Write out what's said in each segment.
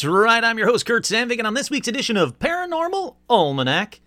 That's right, I'm your host, Kurt Sandvik, and on this week's edition of Paranormal Almanac,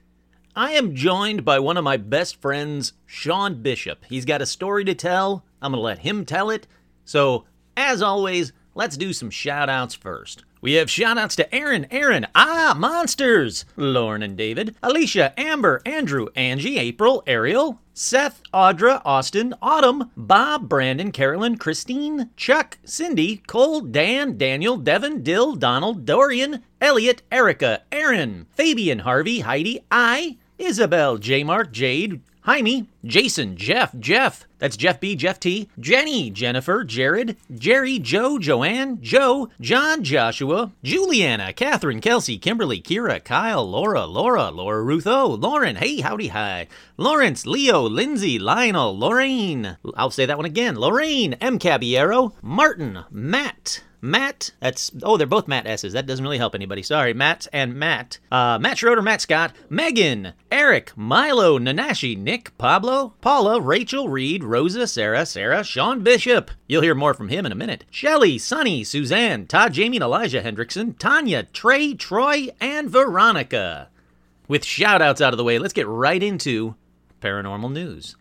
I am joined by one of my best friends, Sean Bishop. He's got a story to tell. I'm going to let him tell it. So, as always, let's do some shout outs first. We have shout outs to Aaron, Aaron, Ah, Monsters, Lauren and David, Alicia, Amber, Andrew, Angie, April, Ariel, Seth, Audra, Austin, Autumn, Bob, Brandon, Carolyn, Christine, Chuck, Cindy, Cole, Dan, Daniel, Devin, Dill, Donald, Dorian, Elliot, Erica, Aaron, Fabian, Harvey, Heidi, I, Isabel, J Mark, Jade, Jaime, Jason, Jeff, Jeff, that's Jeff B, Jeff T, Jenny, Jennifer, Jared, Jerry, Joe, Joanne, Joe, John, Joshua, Juliana, Catherine, Kelsey, Kimberly, Kira, Kyle, Laura, Laura, Laura Rutho, Lauren, hey, howdy, hi, Lawrence, Leo, Lindsay, Lionel, Lorraine, I'll say that one again, Lorraine, M. Caballero, Martin, Matt, Matt, that's, oh, they're both Matt S's. That doesn't really help anybody. Sorry, Matt and Matt. Uh, Matt Schroeder, Matt Scott, Megan, Eric, Milo, Nanashi, Nick, Pablo, Paula, Rachel, Reed, Rosa, Sarah, Sarah, Sean Bishop. You'll hear more from him in a minute. Shelly, Sunny, Suzanne, Todd, Jamie, and Elijah Hendrickson, Tanya, Trey, Troy, and Veronica. With shout outs out of the way, let's get right into paranormal news.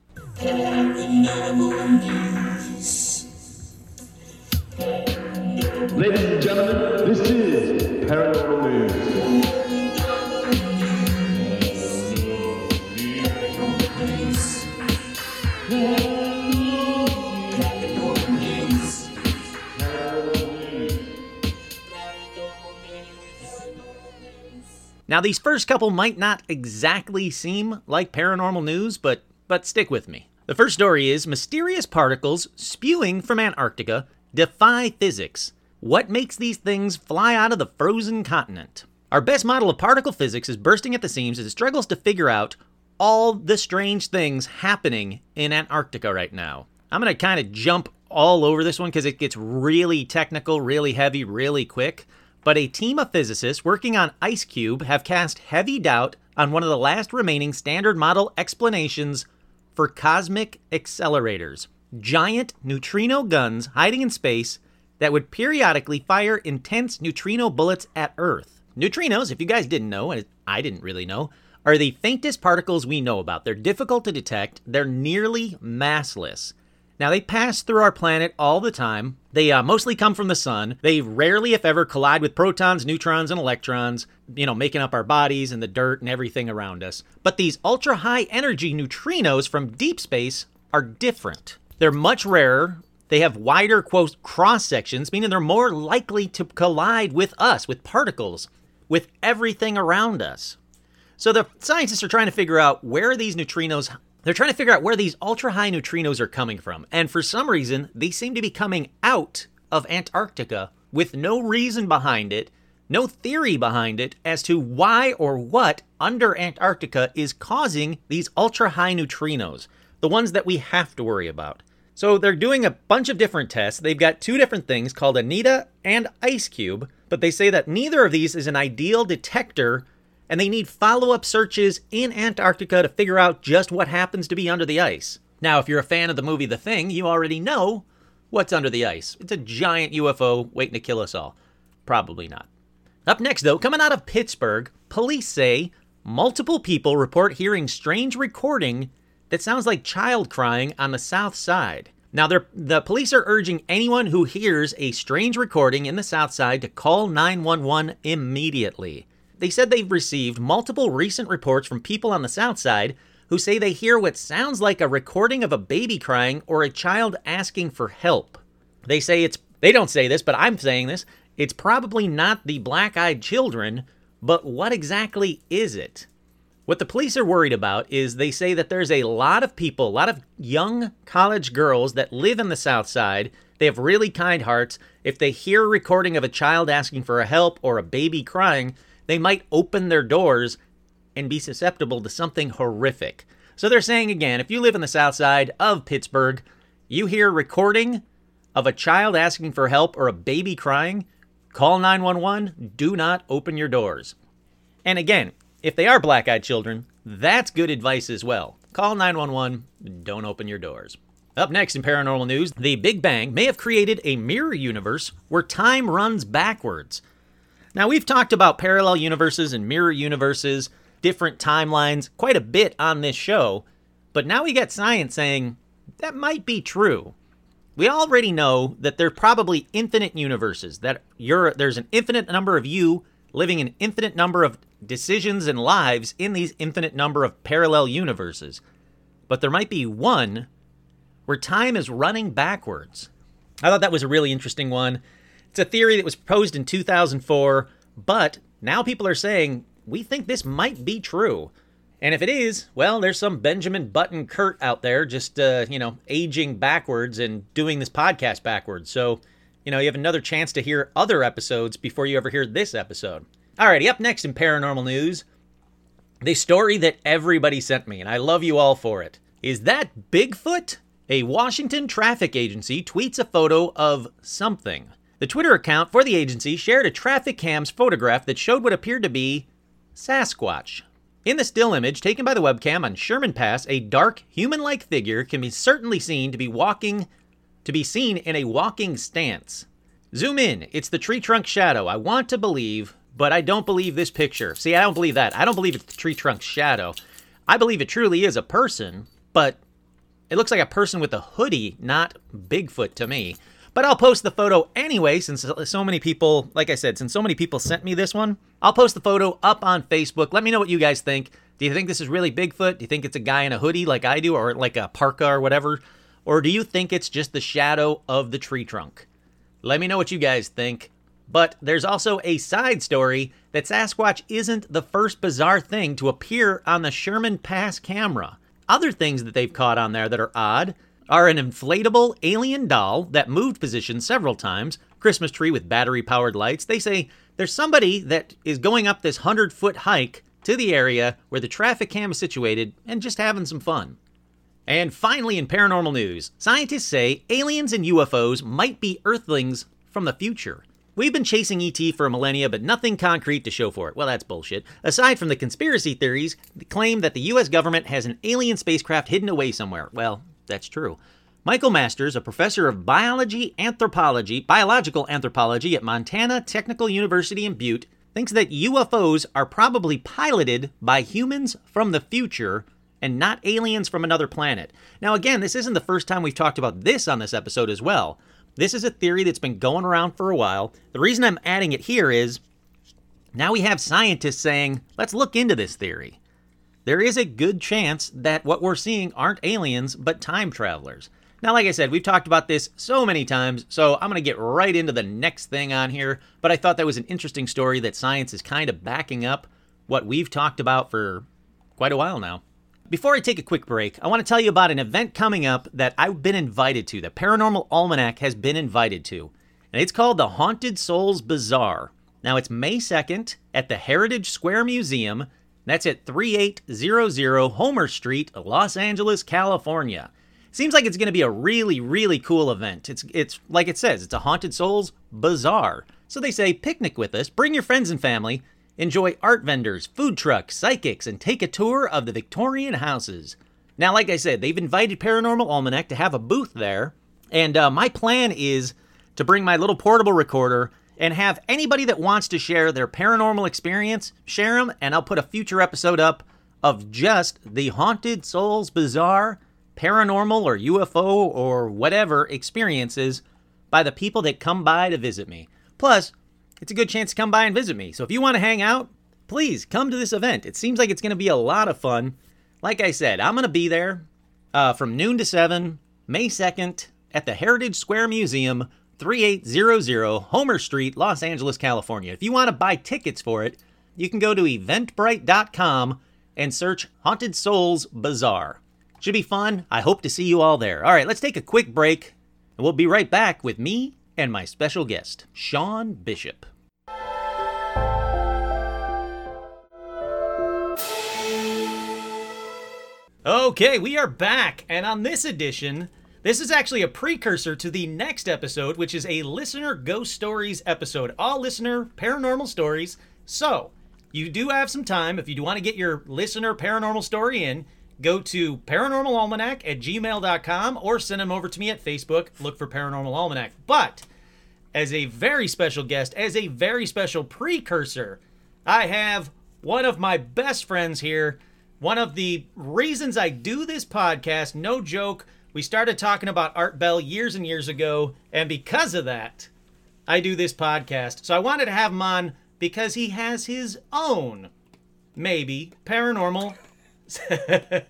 Ladies and gentlemen, this is Paranormal News. Now, these first couple might not exactly seem like paranormal news, but but stick with me. The first story is mysterious particles spewing from Antarctica defy physics. What makes these things fly out of the frozen continent? Our best model of particle physics is bursting at the seams as it struggles to figure out all the strange things happening in Antarctica right now. I'm going to kind of jump all over this one because it gets really technical, really heavy, really quick. But a team of physicists working on IceCube have cast heavy doubt on one of the last remaining standard model explanations for cosmic accelerators giant neutrino guns hiding in space that would periodically fire intense neutrino bullets at Earth. Neutrinos, if you guys didn't know, and I didn't really know, are the faintest particles we know about. They're difficult to detect, they're nearly massless. Now, they pass through our planet all the time. They uh, mostly come from the sun. They rarely, if ever, collide with protons, neutrons, and electrons, you know, making up our bodies and the dirt and everything around us. But these ultra high energy neutrinos from deep space are different. They're much rarer. They have wider, quote, cross sections, meaning they're more likely to collide with us, with particles, with everything around us. So the scientists are trying to figure out where these neutrinos they're trying to figure out where these ultra high neutrinos are coming from. And for some reason, they seem to be coming out of Antarctica with no reason behind it, no theory behind it as to why or what under Antarctica is causing these ultra high neutrinos, the ones that we have to worry about. So they're doing a bunch of different tests. They've got two different things called Anita and IceCube, but they say that neither of these is an ideal detector and they need follow up searches in Antarctica to figure out just what happens to be under the ice. Now, if you're a fan of the movie The Thing, you already know what's under the ice. It's a giant UFO waiting to kill us all. Probably not. Up next, though, coming out of Pittsburgh, police say multiple people report hearing strange recording that sounds like child crying on the south side. Now, the police are urging anyone who hears a strange recording in the south side to call 911 immediately. They said they've received multiple recent reports from people on the South Side who say they hear what sounds like a recording of a baby crying or a child asking for help. They say it's, they don't say this, but I'm saying this, it's probably not the black eyed children, but what exactly is it? What the police are worried about is they say that there's a lot of people, a lot of young college girls that live in the South Side. They have really kind hearts. If they hear a recording of a child asking for a help or a baby crying, they might open their doors and be susceptible to something horrific. So they're saying again, if you live in the South Side of Pittsburgh, you hear a recording of a child asking for help or a baby crying, call 911. Do not open your doors. And again, if they are black eyed children, that's good advice as well. Call 911, don't open your doors. Up next in paranormal news, the Big Bang may have created a mirror universe where time runs backwards. Now, we've talked about parallel universes and mirror universes, different timelines, quite a bit on this show, but now we got science saying that might be true. We already know that there are probably infinite universes, that there's an infinite number of you living an infinite number of decisions and lives in these infinite number of parallel universes. But there might be one where time is running backwards. I thought that was a really interesting one. It's a theory that was proposed in 2004, but now people are saying we think this might be true. And if it is, well, there's some Benjamin Button Kurt out there just, uh, you know, aging backwards and doing this podcast backwards. So, you know, you have another chance to hear other episodes before you ever hear this episode. Alrighty, up next in paranormal news, the story that everybody sent me, and I love you all for it. Is that Bigfoot? A Washington traffic agency tweets a photo of something. The Twitter account for the agency shared a traffic cam's photograph that showed what appeared to be Sasquatch. In the still image taken by the webcam on Sherman Pass, a dark, human-like figure can be certainly seen to be walking to be seen in a walking stance. Zoom in. It's the tree trunk shadow. I want to believe, but I don't believe this picture. See, I don't believe that. I don't believe it's the tree trunk shadow. I believe it truly is a person, but it looks like a person with a hoodie, not Bigfoot to me. But I'll post the photo anyway, since so many people, like I said, since so many people sent me this one. I'll post the photo up on Facebook. Let me know what you guys think. Do you think this is really Bigfoot? Do you think it's a guy in a hoodie like I do, or like a parka or whatever? Or do you think it's just the shadow of the tree trunk? Let me know what you guys think. But there's also a side story that Sasquatch isn't the first bizarre thing to appear on the Sherman Pass camera. Other things that they've caught on there that are odd are an inflatable alien doll that moved position several times, Christmas tree with battery powered lights. They say there's somebody that is going up this 100 foot hike to the area where the traffic cam is situated and just having some fun. And finally, in paranormal news, scientists say aliens and UFOs might be Earthlings from the future. We've been chasing ET for a millennia, but nothing concrete to show for it. Well, that's bullshit. Aside from the conspiracy theories the claim that the US government has an alien spacecraft hidden away somewhere. Well, that's true. Michael Masters, a professor of biology anthropology, biological anthropology at Montana Technical University in Butte, thinks that UFOs are probably piloted by humans from the future and not aliens from another planet. Now, again, this isn't the first time we've talked about this on this episode as well. This is a theory that's been going around for a while. The reason I'm adding it here is now we have scientists saying, let's look into this theory. There is a good chance that what we're seeing aren't aliens, but time travelers. Now, like I said, we've talked about this so many times, so I'm going to get right into the next thing on here. But I thought that was an interesting story that science is kind of backing up what we've talked about for quite a while now. Before I take a quick break, I want to tell you about an event coming up that I've been invited to, that Paranormal Almanac has been invited to. And it's called the Haunted Souls Bazaar. Now, it's May 2nd at the Heritage Square Museum. That's at 3800 Homer Street, Los Angeles, California. Seems like it's going to be a really, really cool event. It's, it's like it says, it's a Haunted Souls Bazaar. So they say, picnic with us, bring your friends and family, Enjoy art vendors, food trucks, psychics, and take a tour of the Victorian houses. Now, like I said, they've invited Paranormal Almanac to have a booth there, and uh, my plan is to bring my little portable recorder and have anybody that wants to share their paranormal experience share them, and I'll put a future episode up of just the Haunted Souls Bazaar paranormal or UFO or whatever experiences by the people that come by to visit me. Plus, it's a good chance to come by and visit me. So if you want to hang out, please come to this event. It seems like it's going to be a lot of fun. Like I said, I'm going to be there uh, from noon to 7, May 2nd, at the Heritage Square Museum, 3800 Homer Street, Los Angeles, California. If you want to buy tickets for it, you can go to eventbrite.com and search Haunted Souls Bazaar. Should be fun. I hope to see you all there. All right, let's take a quick break, and we'll be right back with me and my special guest, Sean Bishop. Okay, we are back, and on this edition, this is actually a precursor to the next episode, which is a listener ghost stories episode. All listener paranormal stories. So, you do have some time if you do want to get your listener paranormal story in. Go to paranormalalmanac at gmail.com or send them over to me at Facebook. Look for Paranormal Almanac. But as a very special guest, as a very special precursor, I have one of my best friends here. One of the reasons I do this podcast, no joke, we started talking about Art Bell years and years ago, and because of that, I do this podcast. So I wanted to have him on because he has his own, maybe, paranormal.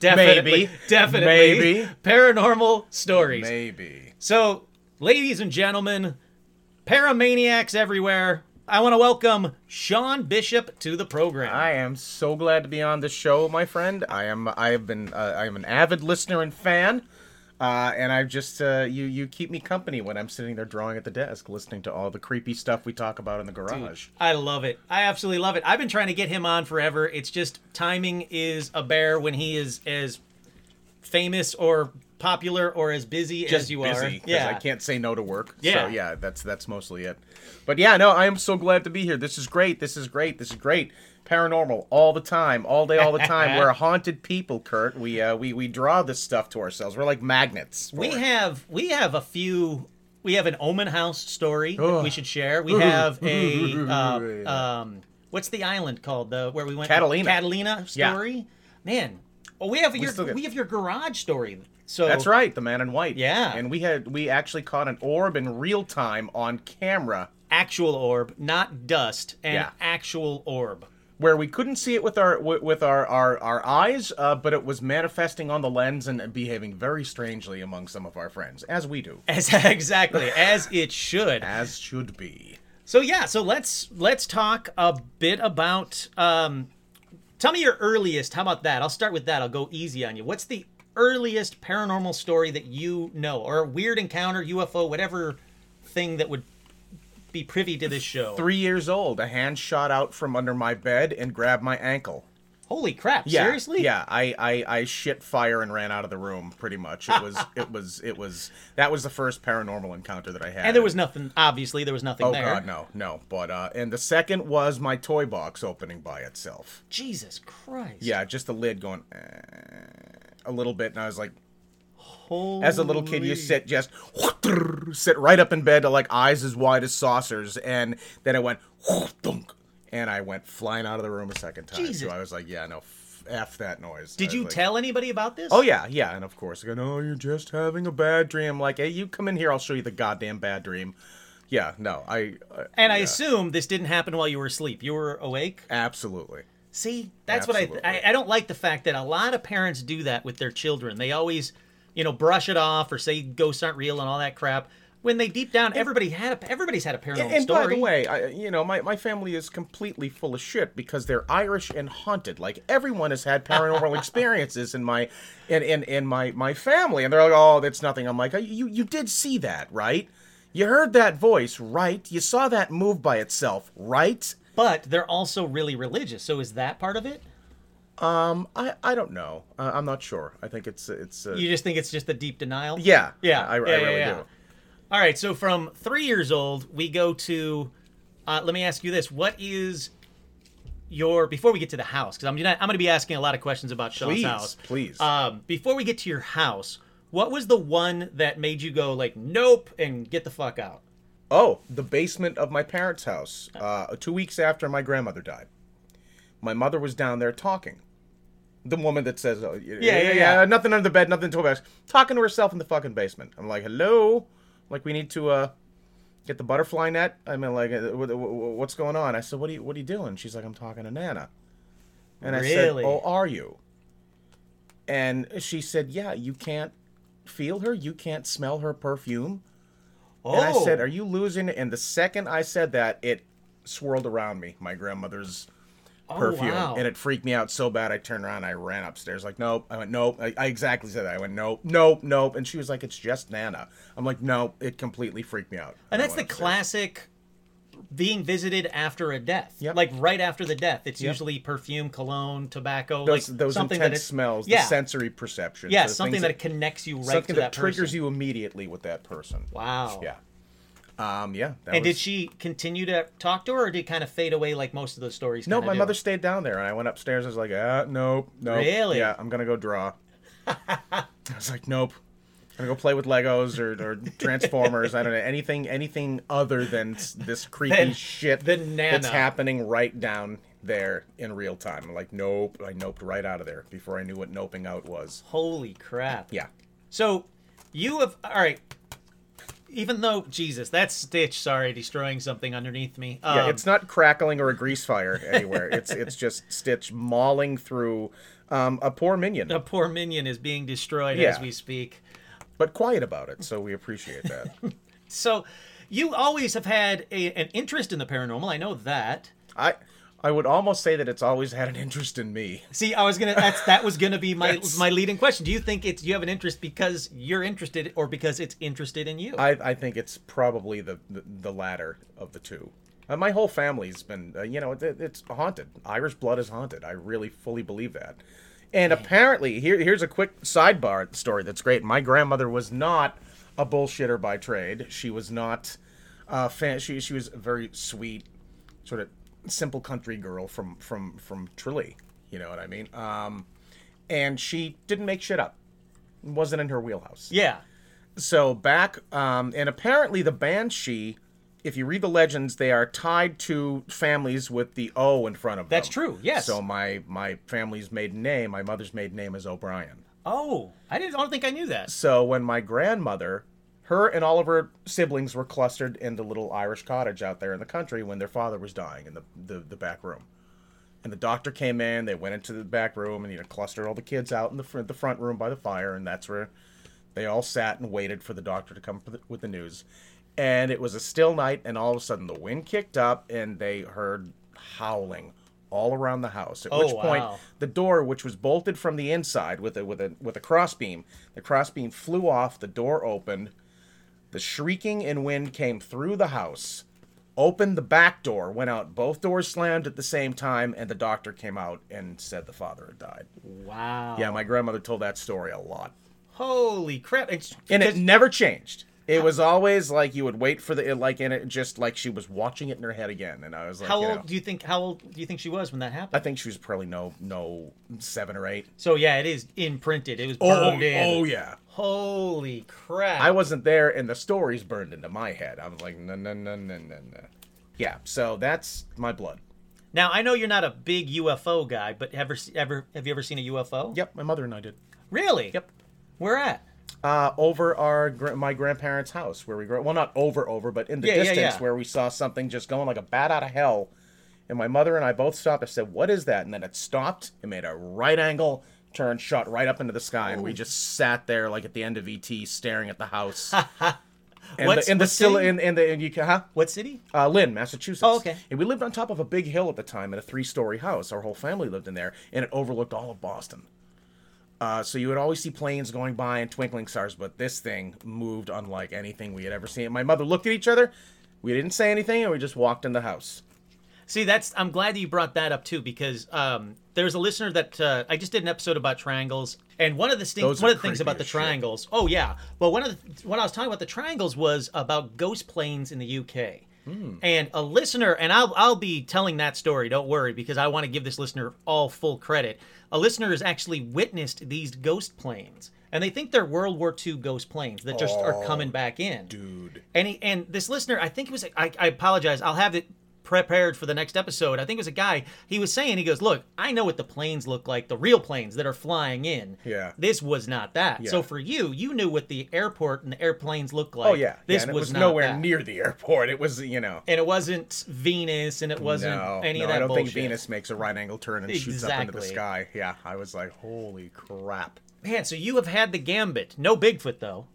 definitely, Maybe. definitely, Maybe. paranormal stories. Maybe. So, ladies and gentlemen, paramaniacs everywhere, I want to welcome Sean Bishop to the program. I am so glad to be on the show, my friend. I am. I have been. Uh, I am an avid listener and fan. Uh, and I just uh, you you keep me company when I'm sitting there drawing at the desk, listening to all the creepy stuff we talk about in the garage. I love it. I absolutely love it. I've been trying to get him on forever. It's just timing is a bear when he is as famous or popular or as busy Just as you busy, are. Yeah. I can't say no to work. Yeah. So yeah, that's that's mostly it. But yeah, no, I am so glad to be here. This is great. This is great. This is great. Paranormal all the time, all day, all the time. We're haunted people, Kurt. We uh, we we draw this stuff to ourselves. We're like magnets. We it. have we have a few. We have an Omen House story that we should share. We have a uh, um, what's the island called? The where we went Catalina. Catalina Yeah. story. Man, well, we have your get- we have your garage story. So That's right, the man in white. Yeah. And we had we actually caught an orb in real time on camera actual orb, not dust, and Yeah. actual orb. where we couldn't see it with our with our our, our eyes, uh, but it was manifesting on the lens and behaving very strangely among some of our friends, as we do, As exactly as it should. as should be. So yeah, so let's let's talk a bit about. Um, tell me your earliest. How about that? I'll start with that. I'll go easy on you. What's the earliest paranormal story that you know, or a weird encounter, UFO, whatever thing that would be privy to this show? Three years old, a hand shot out from under my bed and grabbed my ankle. Holy crap! Yeah, Seriously? Yeah, I, I I shit fire and ran out of the room. Pretty much, it was it was it was that was the first paranormal encounter that I had. And there was nothing. Obviously, there was nothing Oh there. God, no, no. But uh, and the second was my toy box opening by itself. Jesus Christ. Yeah, just the lid going eh, a little bit, and I was like, Holy... as a little kid, you sit just sit right up in bed, like eyes as wide as saucers, and then it went thunk, and I went flying out of the room a second time. Jesus. So I was like, yeah, no, f, f that noise. Did you like, tell anybody about this? Oh yeah, yeah, and of course, I go, no, you're just having a bad dream. Like, hey, you come in here, I'll show you the goddamn bad dream. Yeah, no, I. I And I yeah, assume this didn't happen while you were asleep. You were awake. absolutely. See, that's what I, Absolutely. I I don't like the fact that a lot of parents do that with their children. They always, you know, brush it off or say ghosts aren't real and all that crap. When they deep down, everybody had a, everybody's had a paranormal And story. by the way, I, you know, my, my family is completely full of shit because they're Irish and haunted. Like everyone has had paranormal experiences in my in, in, in my, my family, and they're like, "Oh, that's nothing." I'm like, uh, "You you did see that, right? You heard that voice, right? You saw that move by itself, right?" But they're also really religious. So is that part of it? Um, I, I don't know. Uh, I'm not sure. I think it's it's uh, You just think it's just the deep denial? yeah Yeah, I, I yeah, yeah, really yeah. do. All right, so from three years old, we go to. Uh, let me ask you this: What is your before we get to the house? Because I'm gonna I'm gonna be asking a lot of questions about Sean's Please, house. please. Um, before we get to your house, what was the one that made you go like, nope, and get the fuck out? Oh, the basement of my parents' house. Uh, two weeks after my grandmother died, my mother was down there talking. The woman that says, oh, yeah, yeah, yeah. nothing under the bed, nothing to bed, talking to herself in the fucking basement. I'm like, hello, like we need to uh, get the butterfly net. I mean, like, uh, wh- wh- what's going on? I said, what are you, what are you doing? She's like, I'm talking to Nana. And I said, oh, are you? And she said, yeah, you can't feel her, you can't smell her perfume. Oh, And I said, oh. "Are you losing it?" And the second I said that, it swirled around me. My grandmother's oh, perfume, Oh, wow. and it freaked me out so bad. I turned around, I ran upstairs, like, nope. I went, nope. I, I exactly said that. I went, nope, nope, nope. And she was like, it's just Nana. I'm like, no, it completely freaked me out. And I that's the upstairs. classic being visited after a death. Yep. Like right after the death. It's Yep. usually perfume, cologne, tobacco, Those, like those something intense that it, smells, yeah, the sensory perception. yeah, the something things that, connects you right something to that, person. Something that, triggers you immediately with that person. Wow. Yeah. Um. Yeah. that And did she continue to talk to her, or did it kind of fade away like most of those stories? No, my do? mother stayed down there, and I went upstairs. I was like, ah, nope, nope. Really? Yeah, I'm gonna go draw. I was like, nope. I'm gonna go play with Legos or, or Transformers. I don't know anything, anything other than this creepy Than- shit that's happening right down there in real time. I'm like, nope. I noped right out of there before I knew what noping out was. Holy crap! Yeah. So you have all right. Even though Jesus, that's Stitch. Sorry, destroying something underneath me. Yeah, Um, it's not crackling or a grease fire anywhere. it's it's just Stitch mauling through um, a poor minion, a poor minion is being destroyed as we speak. But quiet about it. So we appreciate that. So, you always have had a, an interest in the paranormal. I know that. I I would almost say that it's always had an interest in me. See, I was gonna. That's that was gonna be my my leading question. Do you think it's you have an interest because you're interested, or because it's interested in you? I, I think it's probably the, the the latter of the two. Uh, my whole family's been, uh, you know, it, it's haunted. Irish blood is haunted. I really fully believe that. And apparently, here here's a quick sidebar story that's great. My grandmother was not a bullshitter by trade. She was not. Uh, fan, she she was a very sweet, sort of simple country girl from from from Tralee. You know what I mean? Um, and she didn't make shit up. It wasn't in her wheelhouse yeah. so back um, and apparently the banshee if you read the legends they are tied to families with the o in front of them That's true, yes. so my my family's maiden name my mother's maiden name is o'brien Oh, I didn't. I don't think I knew that. so when my grandmother her and all of her siblings were clustered in the little irish cottage out there in the country when their father was dying in the, the, the back room and the doctor came in they went into the back room and you know clustered all the kids out in the front, the front room by the fire and that's where they all sat and waited for the doctor to come for the, with the news and it was a still night and all of a sudden the wind kicked up and they heard howling all around the house at Oh, which point wow. the door which was bolted from the inside with a with a with a crossbeam the crossbeam flew off the door opened the shrieking and wind came through the house opened the back door went out both doors slammed at the same time and the doctor came out and said the father had died Wow. yeah my grandmother told that story a lot Holy crap! It's, and it never changed it was always like you would wait for the like and it just like she was watching it in her head again and i was like how you old know, do you think? How old do you think she was when that happened? i think she was probably no no seven or eight. so yeah, it is imprinted. It was Oh, burned in. oh yeah Holy crap! I wasn't there, and the stories burned into my head. I was like, no, no, no, no, no, no. Yeah, so that's my blood. Now I know you're not a big UFO guy, but ever ever have you ever seen a UFO? Yep, my mother and I did. Really? Yep. Where at? Uh, over our my grandparents' house where we grew. Well, not over, over, but in the Yeah, yeah, distance yeah. where we saw something just going like a bat out of hell. And my mother and I both stopped. I said, "What is that?" And then it stopped. It made a right angle turn, shot right up into the sky, and we just sat there like at the end of ET, staring at the house. and What's- the, and the what still city? in in the and you huh? What city? Uh, Lynn, Massachusetts. Oh, okay. And we lived on top of a big hill at the time in a three-story house. Our whole family lived in there, and it overlooked all of Boston. Uh, so you would always see planes going by and twinkling stars, but this thing moved unlike anything we had ever seen. My mother looked at each other. We didn't say anything, and we just walked in the house. See, that's I'm glad that you brought that up too because um, there's a listener that uh, I just did an episode about triangles, and one of the things Those one of the things about the as shit. triangles. Oh yeah, well one of the when I was talking about the triangles was about ghost planes in the UK. Hmm. And a listener, and I'll I'll be telling that story. Don't worry, because I want to give this listener all full credit. A listener has actually witnessed these ghost planes, and they think they're World War II ghost planes that just are coming oh, back in. Oh, Dude. And he, and this listener, I think it was I, I apologize. I'll have it prepared for the next episode. I think it was a guy. He was saying he goes, "Look, I know what the planes look like, the real planes that are flying in. Yeah. This was not that. Yeah. So for you, you knew what the airport and the airplanes looked oh, like. Oh yeah. This yeah, and it was, was, not nowhere that. near the airport. It was, you know. And it wasn't Venus, and it wasn't no, any no, of that I don't bullshit. think Venus makes a right angle turn and shoots up into the sky. Yeah, I was like, holy crap. Man, so you have had the gambit. No Bigfoot though.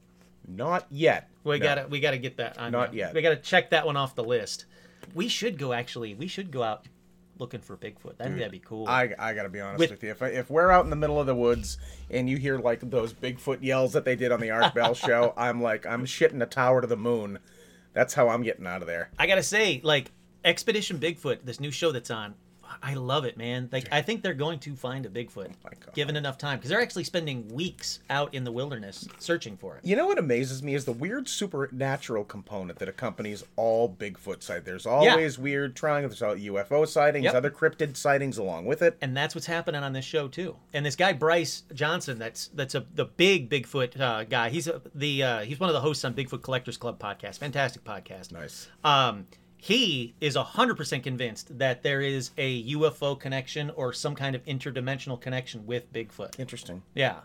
Not yet. We No. gotta we gotta get that on Not there. yet. We gotta check that one off the list. We should go actually. We should go out looking for Bigfoot. I think that'd be cool. I, I gotta be honest With- with, you. If, I, if we're out in the middle of the woods and you hear like those Bigfoot yells that they did on the Art Bell show, I'm like, I'm shitting a tower to the moon. That's how I'm getting out of there. I gotta say, like Expedition Bigfoot, this new show that's on, I love it, man. Like I think they're going to find a Bigfoot, God. given enough time, because they're actually spending weeks out in the wilderness searching for it. You know what amazes me is the weird supernatural component that accompanies all Bigfoot sightings. There's always weird triangles, there's all UFO sightings, Yep. other cryptid sightings along with it. and that's what's happening on this show too. And this guy Bryce Johnson, that's that's a the big Bigfoot uh, guy. He's a, the uh, he's one of the hosts on Bigfoot Collectors Club podcast. Fantastic podcast. Nice. Um, he is hundred percent convinced that there is a UFO connection or some kind of interdimensional connection with Bigfoot. Interesting. Yeah.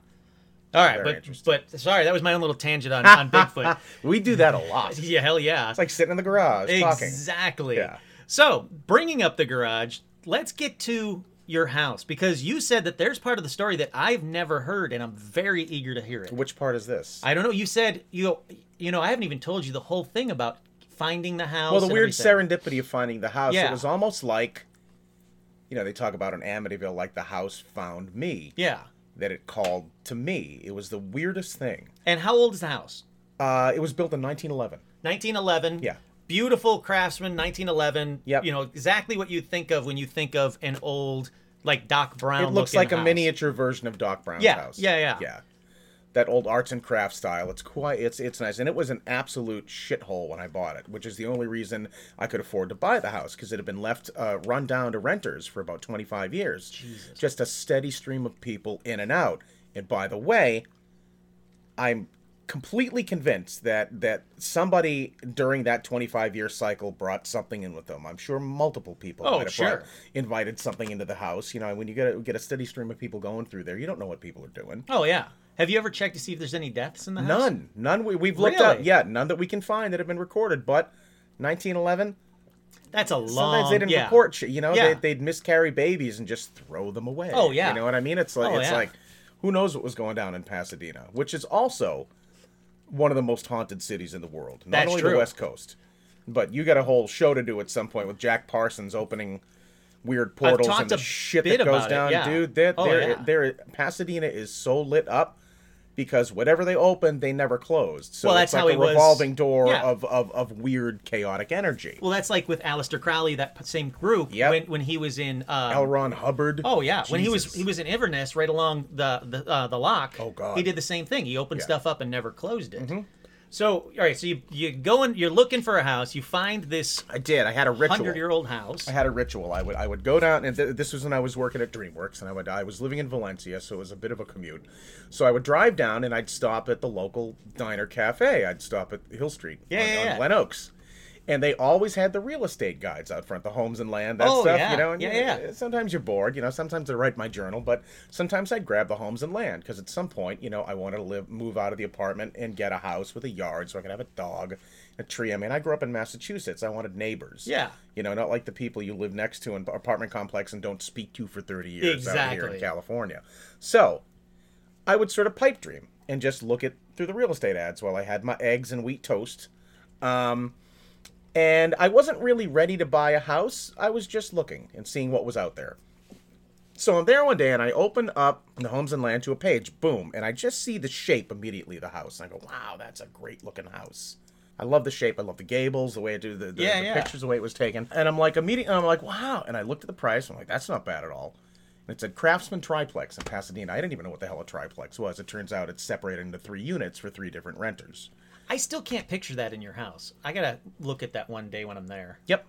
All right, Very but but sorry, that was my own little tangent on, on Bigfoot. We do that a lot. Yeah, hell yeah. It's like sitting in the garage talking. Exactly. Yeah. So, bringing up the garage, let's get to your house because you said that there's part of the story that I've never heard and I'm very eager to hear it. Which part is this? I don't know. You said you you know I haven't even told you the whole thing about finding the house. Well, the weird everything. serendipity of finding the house. Yeah. It was almost like, you know, they talk about in Amityville, like the house found me. Yeah. That it called to me. It was the weirdest thing. And how old is the house? Uh, it was built in 1911. 1911. Yeah. Beautiful craftsman, 1911. Yeah. You know exactly what you think of when you think of an old like Doc Brown. It looks like a house. miniature version of Doc Brown's Yeah, house. yeah, yeah. yeah. That old arts and crafts style. It's quite. It's it's nice, and it was an absolute shithole when I bought it, which is the only reason I could afford to buy the house because it had been left uh, run down to renters for about twenty five years. Jesus. Just a steady stream of people in and out. And by the way, I'm completely convinced that that somebody during that 25 year cycle brought something in with them. I'm sure multiple people Oh, sure. brought, invited something into the house. You know, when you get a, get a steady stream of people going through there, you don't know what people are doing. Oh yeah. Have you ever checked to see if there's any deaths in the house? None, none. We, we've looked up, Really? yeah, none that we can find that have been recorded. But 1911, That's a long. sometimes they didn't yeah. report shit. You know, Yeah. they, they'd miscarry babies and just throw them away. Oh, yeah. you know what I mean? It's like Oh, it's yeah. like who knows what was going down in Pasadena, which is also one of the most haunted cities in the world. Not That's only true. the West Coast, but you got a whole show to do at some point with Jack Parsons opening weird portals and the shit that goes about it, down, yeah. dude. They're, Oh, they're, yeah. they're, Pasadena is so lit up. Because whatever they opened, they never closed. So Well, it's that's like how a he was- revolving door yeah. of, of, of weird, chaotic energy. Well, that's like with Aleister Crowley, that same group. Yep. When when he was in. Um, L. Ron Hubbard. Oh yeah, when he was he was in Inverness, right along the the uh, the loch. Oh, God. he did the same thing. He opened Yeah. Mm-hmm. stuff up and never closed it. So all right, so you you go in, you're looking for a house. You find this I did. I had a ritual. hundred year old house. I had a ritual. I would I would go down, and th- this was when I was working at DreamWorks, and I would I was living in Valencia, so it was a bit of a commute. So I would drive down, and I'd stop at the local diner cafe. I'd stop at Hill Street Yeah, on, yeah, on yeah. Glenoaks, and they always had the real estate guides out front, the homes and land, that Oh, stuff. yeah. You know, and Yeah, yeah. Sometimes you're bored, you know. Sometimes I write my journal, but sometimes I'd grab the homes and land because at some point, you know, I wanted to live, move out of the apartment and get a house with a yard so I could have a dog, a tree. I mean, I grew up in Massachusetts. I wanted neighbors. Yeah. You know, not like the people you live next to in apartment complex and don't speak to for 30 years out here in California. So, I would sort of pipe dream and just look at through the real estate ads while I had my eggs and wheat toast. Um, and I wasn't really ready to buy a house. I was just looking and seeing what was out there. So I'm there one day and I open up the Homes and Land to a page, boom, and I just see the shape immediately of the house. And I go, wow, that's a great looking house. I love the shape. I love the gables, the way it do the, the, Yeah, the yeah. pictures, the way it was taken. And I'm like, immediately, I'm like, wow. And I looked at the price. I'm like, that's not bad at all. And it said Craftsman Triplex in Pasadena. I didn't even know what the hell a triplex was. It turns out it's separated into three units for three different renters. I still can't picture that in your house. I gotta look at that one day when I'm there. Yep.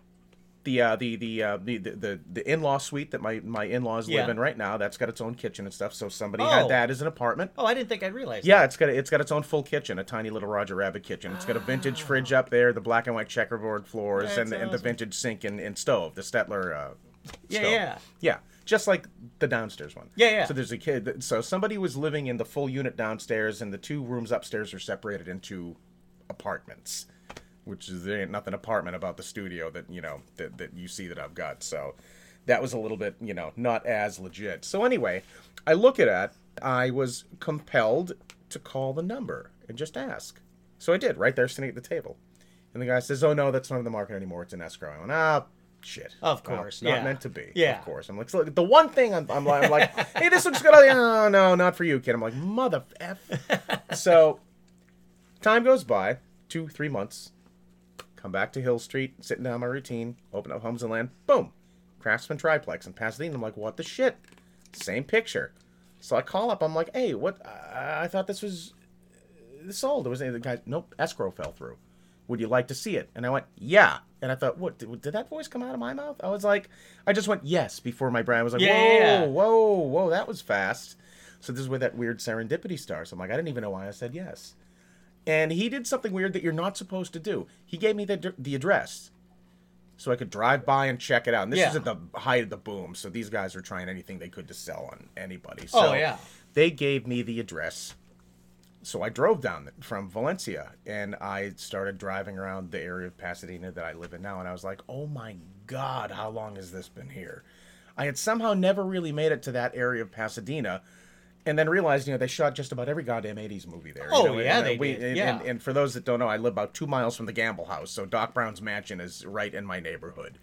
The uh, the the, uh, the the the the in-law suite that my my in-laws live in right now. That's got its own kitchen and stuff. So somebody Oh. had that as an apartment. Oh, I didn't think I'd realize. Yeah, it's got it's got its own full kitchen, a tiny little Roger Rabbit kitchen. It's got a vintage fridge up there, the black and white checkerboard floors, That's and, and the awesome. vintage sink and, and stove, the Stetler. Uh, Yeah, stove. yeah. yeah, just like the downstairs one. Yeah, yeah. So there's a kid. So somebody was living in the full unit downstairs, and the two rooms upstairs are separated into apartments, which is there ain't nothing apartment about the studio that you know that that you see that I've got. So that was a little bit you know not as legit. So anyway, I look at it. I was compelled to call the number and just ask. So I did right there, sitting at the table. And the guy says, "Oh no, that's not on the market anymore. It's in escrow." I went, "Ah, shit. Of Well, course, not yeah. meant to be. Yeah. of course. I'm like, so the one thing I'm, I'm, like, I'm like, hey, this looks good. No, no, not for you, kid. I'm like, mother f. so, time goes by, two, three months. Come back to Hill Street, sitting down my routine, open up Homes and Land, boom, Craftsman Triplex in Pasadena. I'm like, what the shit? Same picture. So I call up. I'm like, hey, what? I I thought this was uh, this sold. It was any the guy. Nope, escrow fell through. Would you like to see it? And I went, yeah. And I thought, what? Did, did that voice come out of my mouth? I was like, I just went yes before my brain was like, Yeah, whoa, whoa, whoa, that was fast. So this is where that weird serendipity starts. I'm like, I didn't even know why I said yes. And he did something weird that you're not supposed to do. He gave me the the address, so I could drive by and check it out. And this Yeah. is at the height of the boom, so these guys are trying anything they could to sell on anybody. Oh, so Oh, yeah. they gave me the address. So I drove down from Valencia and I started driving around the area of Pasadena that I live in now. And I was like, oh my God, how long has this been here? I had somehow never really made it to that area of Pasadena. And then realized, you know, they shot just about every goddamn 80s movie there. you Oh, know, yeah, and, they we, did, and- yeah. And, and for those that don't know, I live about two miles from the Gamble House. So Doc Brown's mansion is right in my neighborhood.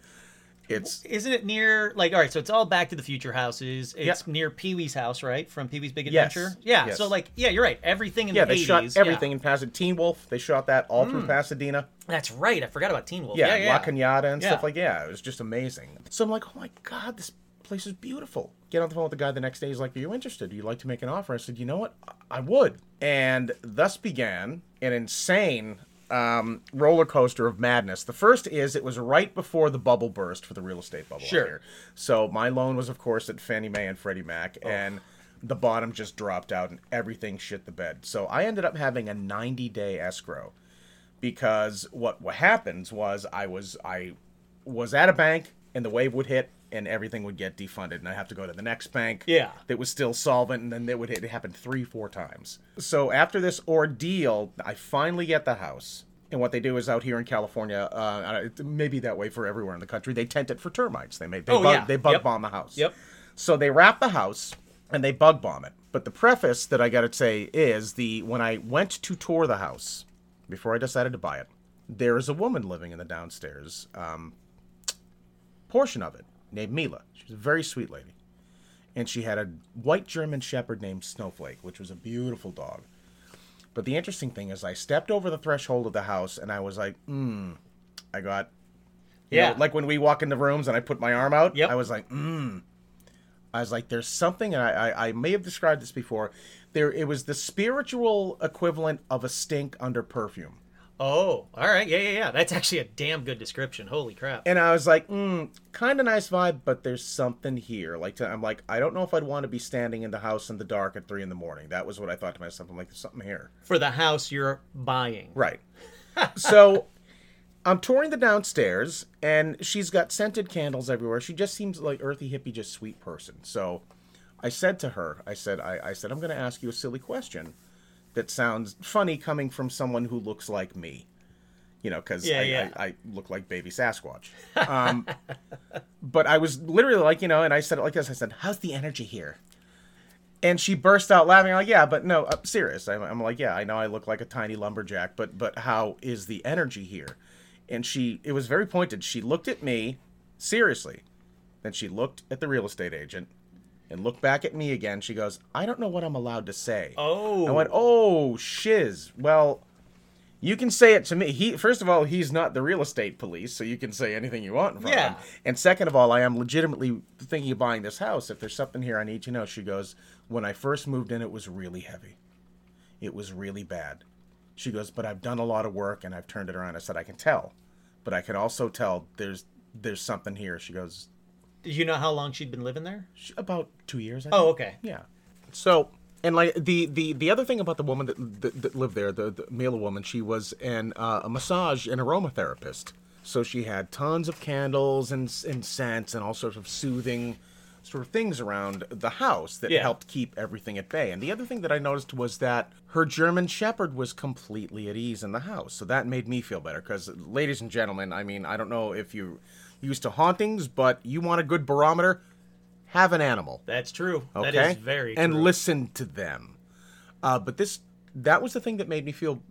It's Isn't it near like all right? So it's all Back to the Future houses. It's Yeah. near Pee Wee's house, right? From Pee Wee's Big Yes. Adventure. Yeah. Yes. So like, yeah, you're right. Everything in yeah, the they 80s. shot yeah. everything in Pasadena. Teen Wolf, they shot that all Hmm. through Pasadena. That's right. I forgot about Teen Wolf. yeah, Yeah, yeah. La Cañada and Yeah. stuff like yeah, it was just amazing. So I'm like, oh my god, this place is beautiful. Get on the phone with the guy the next day. He's like, are you interested? Do you like to make an offer? I said, you know what, I would. And thus began an insane um, roller coaster of madness. The first is it was right before the bubble burst for the real estate bubble. Sure. here. So my loan was, of course, at Fannie Mae and Freddie Mac, and the bottom just dropped out and everything shit the bed. So I ended up having a 90 day escrow because what what happens was I was I was at a bank and the wave would hit and everything would get defunded and I'd have to go to the next bank. Yeah. That was still solvent and then it would hit it happened three, four times. So after this ordeal, I finally get the house. And what they do is out here in California, uh, it may be that way for everywhere in the country. They tent it for termites. They make they Oh, bug, yeah. they bug Yep. bomb the house. Yep. So they wrap the house and they bug bomb it. But the preface that I got to say is the when I went to tour the house before I decided to buy it, there is a woman living in the downstairs um, portion of it named Mila. She was a very sweet lady, and she had a white German Shepherd named Snowflake, which was a beautiful dog. But the interesting thing is, I stepped over the threshold of the house and I was like, hmm, I got Yeah. know, like when we walk in the rooms and I put my arm out, Yep. I was like, mm. I was like, there's something, and I, I, I may have described this before. There, it was the spiritual equivalent of a stink under perfume. Oh, all right. Yeah, yeah, yeah. That's actually a damn good description. Holy crap. And I was like, mm, kind of nice vibe, but there's something here. Like, to, I'm like, I don't know if I'd want to be standing in the house in the dark at three in the morning. That was what I thought to myself. I'm like, there's something here. For the house you're buying. Right. so I'm touring the downstairs, and she's got scented candles everywhere. She just seems like earthy hippie, just sweet person. So I said to her, I said, I, I said, I'm going to ask you a silly question that sounds funny coming from someone who looks like me. You know, because Yeah, I, yeah. I, I look like baby Sasquatch. Um, but I was literally like, you know, and I said it like this. I said, "How's the energy here?" And she burst out laughing. I'm like, yeah, but no, I'm serious. I'm, I'm like, yeah, I know I look like a tiny lumberjack, but but how is the energy here? And she, it was very pointed. She looked at me seriously, then she looked at the real estate agent, and looked back at me again. She goes, I don't know what I'm allowed to say. Oh. I went, oh shiz. Well, you can say it to me. He first of all, he's not the real estate police, so you can say anything you want in front Yeah. of him. And second of all, I am legitimately thinking of buying this house. If there's something here I need to know, she goes, when I first moved in, it was really heavy. It was really bad. She goes, but I've done a lot of work and I've turned it around. I said, I can tell, but I can also tell there's there's something here. She goes, Did you know how long she'd been living there? About two years. I Oh, think." okay. Yeah. So, and like the the the other thing about the woman that that, that lived there, the, the Mila woman, she was an uh, a massage and aromatherapist. So she had tons of candles and and scents and all sorts of soothing sort of things around the house that Yeah. helped keep everything at bay. And the other thing that I noticed was that her German Shepherd was completely at ease in the house. So that made me feel better because, ladies and gentlemen, I mean, I don't know if you used to hauntings, but you want a good barometer, have an animal That's true. okay That is very and true. listen to them uh, but this that was the thing that made me feel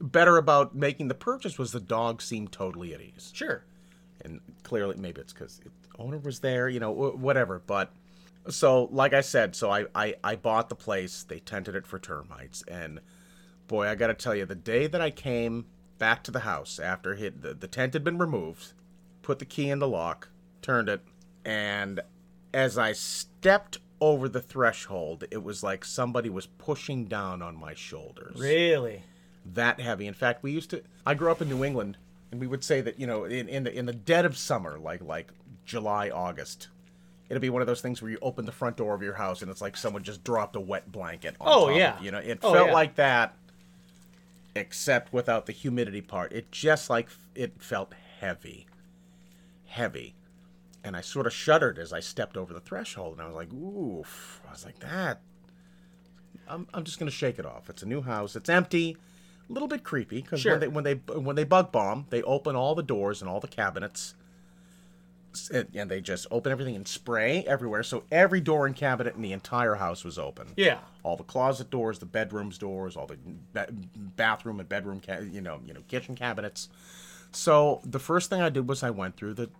better about making the purchase was the dog seemed totally at ease Sure. and clearly maybe it's because the owner was there, you know, whatever. But so, like I said, so I, I I bought the place. They tented it for termites, and boy, I got to tell you, the day that I came back to the house after hit the, the tent had been removed, put the key in the lock, turned it, and as I stepped over the threshold, it was like somebody was pushing down on my shoulders Really? that heavy. In fact, we used to. I grew up in New England, and we would say that you know, in in the in the dead of summer, like like July, August, it'd be one of those things where you open the front door of your house and it's like someone just dropped a wet blanket. On Oh, top of yeah. it, you know, it Oh, felt yeah. like that, except without the humidity part. It just like it felt heavy, heavy. And I sort of shuddered as I stepped over the threshold, and I was like, "Oof!" I was like, "That I'm, I'm just gonna shake it off. It's a new house. It's empty, a little bit creepy because Sure. when they when they when they bug bomb, they open all the doors and all the cabinets, and, and they just open everything and spray everywhere. So every door and cabinet in the entire house was open. Yeah. All the closet doors, the bedrooms doors, all the ba- bathroom and bedroom, ca- you know, you know, kitchen cabinets. So the first thing I did was I went through the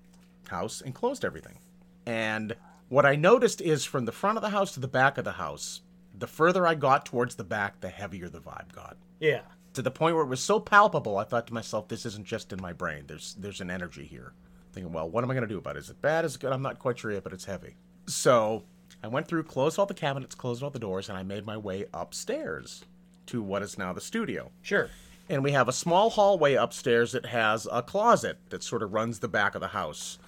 house and closed everything. And what I noticed is from the front of the house to the back of the house, the further I got towards the back, the heavier the vibe got. Yeah. To the point where it was so palpable, I thought to myself, this isn't just in my brain. There's there's an energy here. Thinking, well, what am I going to do about it? Is it bad? Is it good? I'm not quite sure yet, but it's heavy. So I went through, closed all the cabinets, closed all the doors, and I made my way upstairs to what is now the studio Sure. And we have a small hallway upstairs that has a closet that sort of runs the back of the house.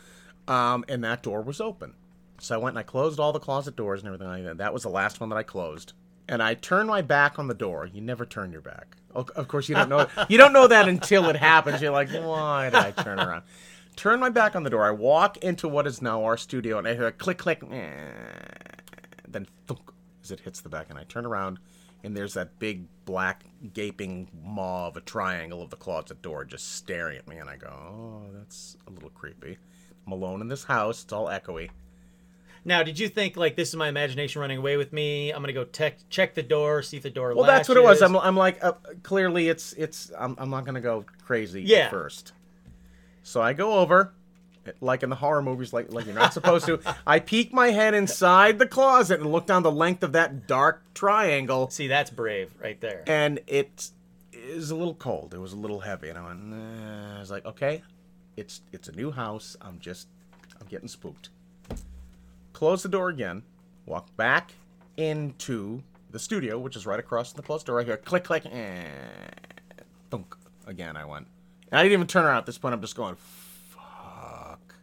Um, and that door was open. So I went and I closed all the closet doors and everything like that. That was the last one that I closed. And I turned my back on the door. You never turn your back. Of course, you don't know. you don't know that until it happens. You're like, why did I turn around? Turn my back on the door. I walk into what is now our studio, and I hear a click, click, then thunk as it hits the back, and I turn around, and there's that big black gaping maw of a triangle of the closet door just staring at me, and I go, oh, that's a little creepy. I'm alone in this house. It's all echoey. Now, did you think like this is my imagination running away with me? I'm gonna go tech check the door, see if the door. Well, that's what it was. I'm, I'm like, uh, clearly, it's it's. I'm, I'm not gonna go crazy Yeah. first. So I go over, like in the horror movies, like like you're not supposed to. I peeked my head inside the closet and looked down the length of that dark triangle, See, that's brave right there. and it is a little cold. It was a little heavy, and I went. Nah. I was like, okay, it's it's a new house. I'm just, I'm getting spooked. Close the door again. Walk back into the studio, which is right across the closed door. Right here, click, click, and thunk. Again, I went. And I didn't even turn around at this point. I'm just going.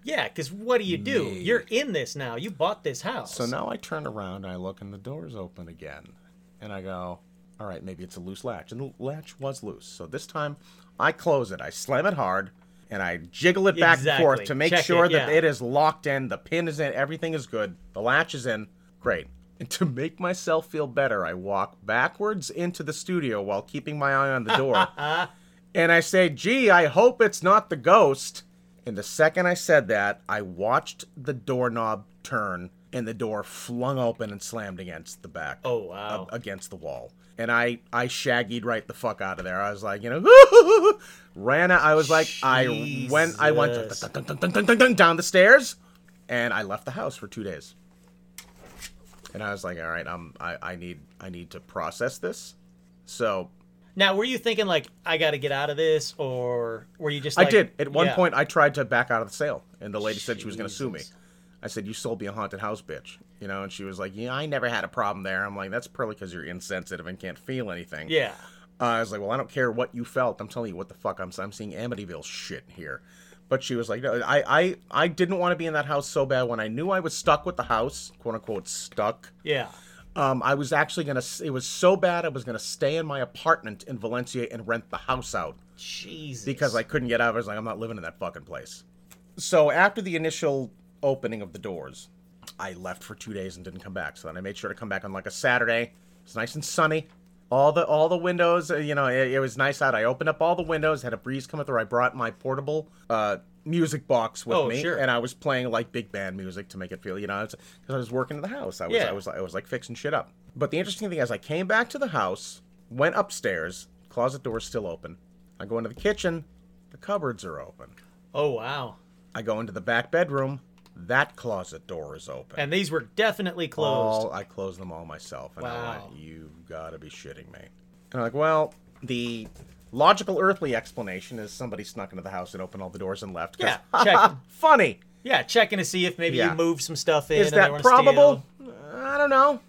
Yeah, because what do you do? Me. You're in this now. You bought this house. So now I turn around, and I look, and the door's open again. And I go, all right, maybe it's a loose latch. And the latch was loose. So this time, I close it. I slam it hard, and I jiggle it back and forth to make Check sure it, that yeah. it is locked in, the pin is in, everything is good, the latch is in. Great. And to make myself feel better, I walk backwards into the studio while keeping my eye on the door. and I say, gee, I hope it's not the ghost. And the second I said that, I watched the doorknob turn and the door flung open and slammed against the back. Oh, wow. a- against the wall. And I, I shaggied right the fuck out of there. I was like, you know, ran out. I was like, I went, I went Jesus. dun, dun, dun, down the stairs, and I left the house for two days. And I was like, all right, um, I, I need, I need to process this. So now, were you thinking like I got to get out of this, or were you just? I did. At one Yeah. point, I tried to back out of the sale, and the lady said she was going to sue me. I said, "You sold me a haunted house, bitch." You know, and she was like, "Yeah, I never had a problem there." I'm like, "That's probably because you're insensitive and can't feel anything." Yeah. Uh, I was like, "Well, I don't care what you felt. I'm telling you what the fuck I'm. I'm seeing Amityville shit here." But she was like, "No, I, I, I didn't want to be in that house so bad. When I knew I was stuck with the house, quote unquote, stuck." Yeah. Um, I was actually gonna. It was so bad I was gonna stay in my apartment in Valencia and rent the house out Jesus. because I couldn't get out. I was like, I'm not living in that fucking place. So after the initial opening of the doors, I left for two days and didn't come back. So then I made sure to come back on like a Saturday. It's nice and sunny. All the all the windows, uh, you know, it, it was nice out. I opened up all the windows, had a breeze coming through. I brought my portable uh, music box with Oh, me, sure. and I was playing like big band music to make it feel, you know, because I was working in the house. I was, Yeah. I was, I was like fixing shit up. But the interesting thing is, I came back to the house, went upstairs, closet door's still open. I go into the kitchen, the cupboards are open. Oh wow. I go into the back bedroom. That closet door is open. And these were definitely closed. all I closed them all myself. And I Wow. went, you gotta be shitting me. And I'm like, well, the logical earthly explanation is somebody snuck into the house and opened all the doors and left. Yeah, checking. funny. Yeah, checking to see if maybe Yeah. you moved some stuff in. Is and that probable? I don't know.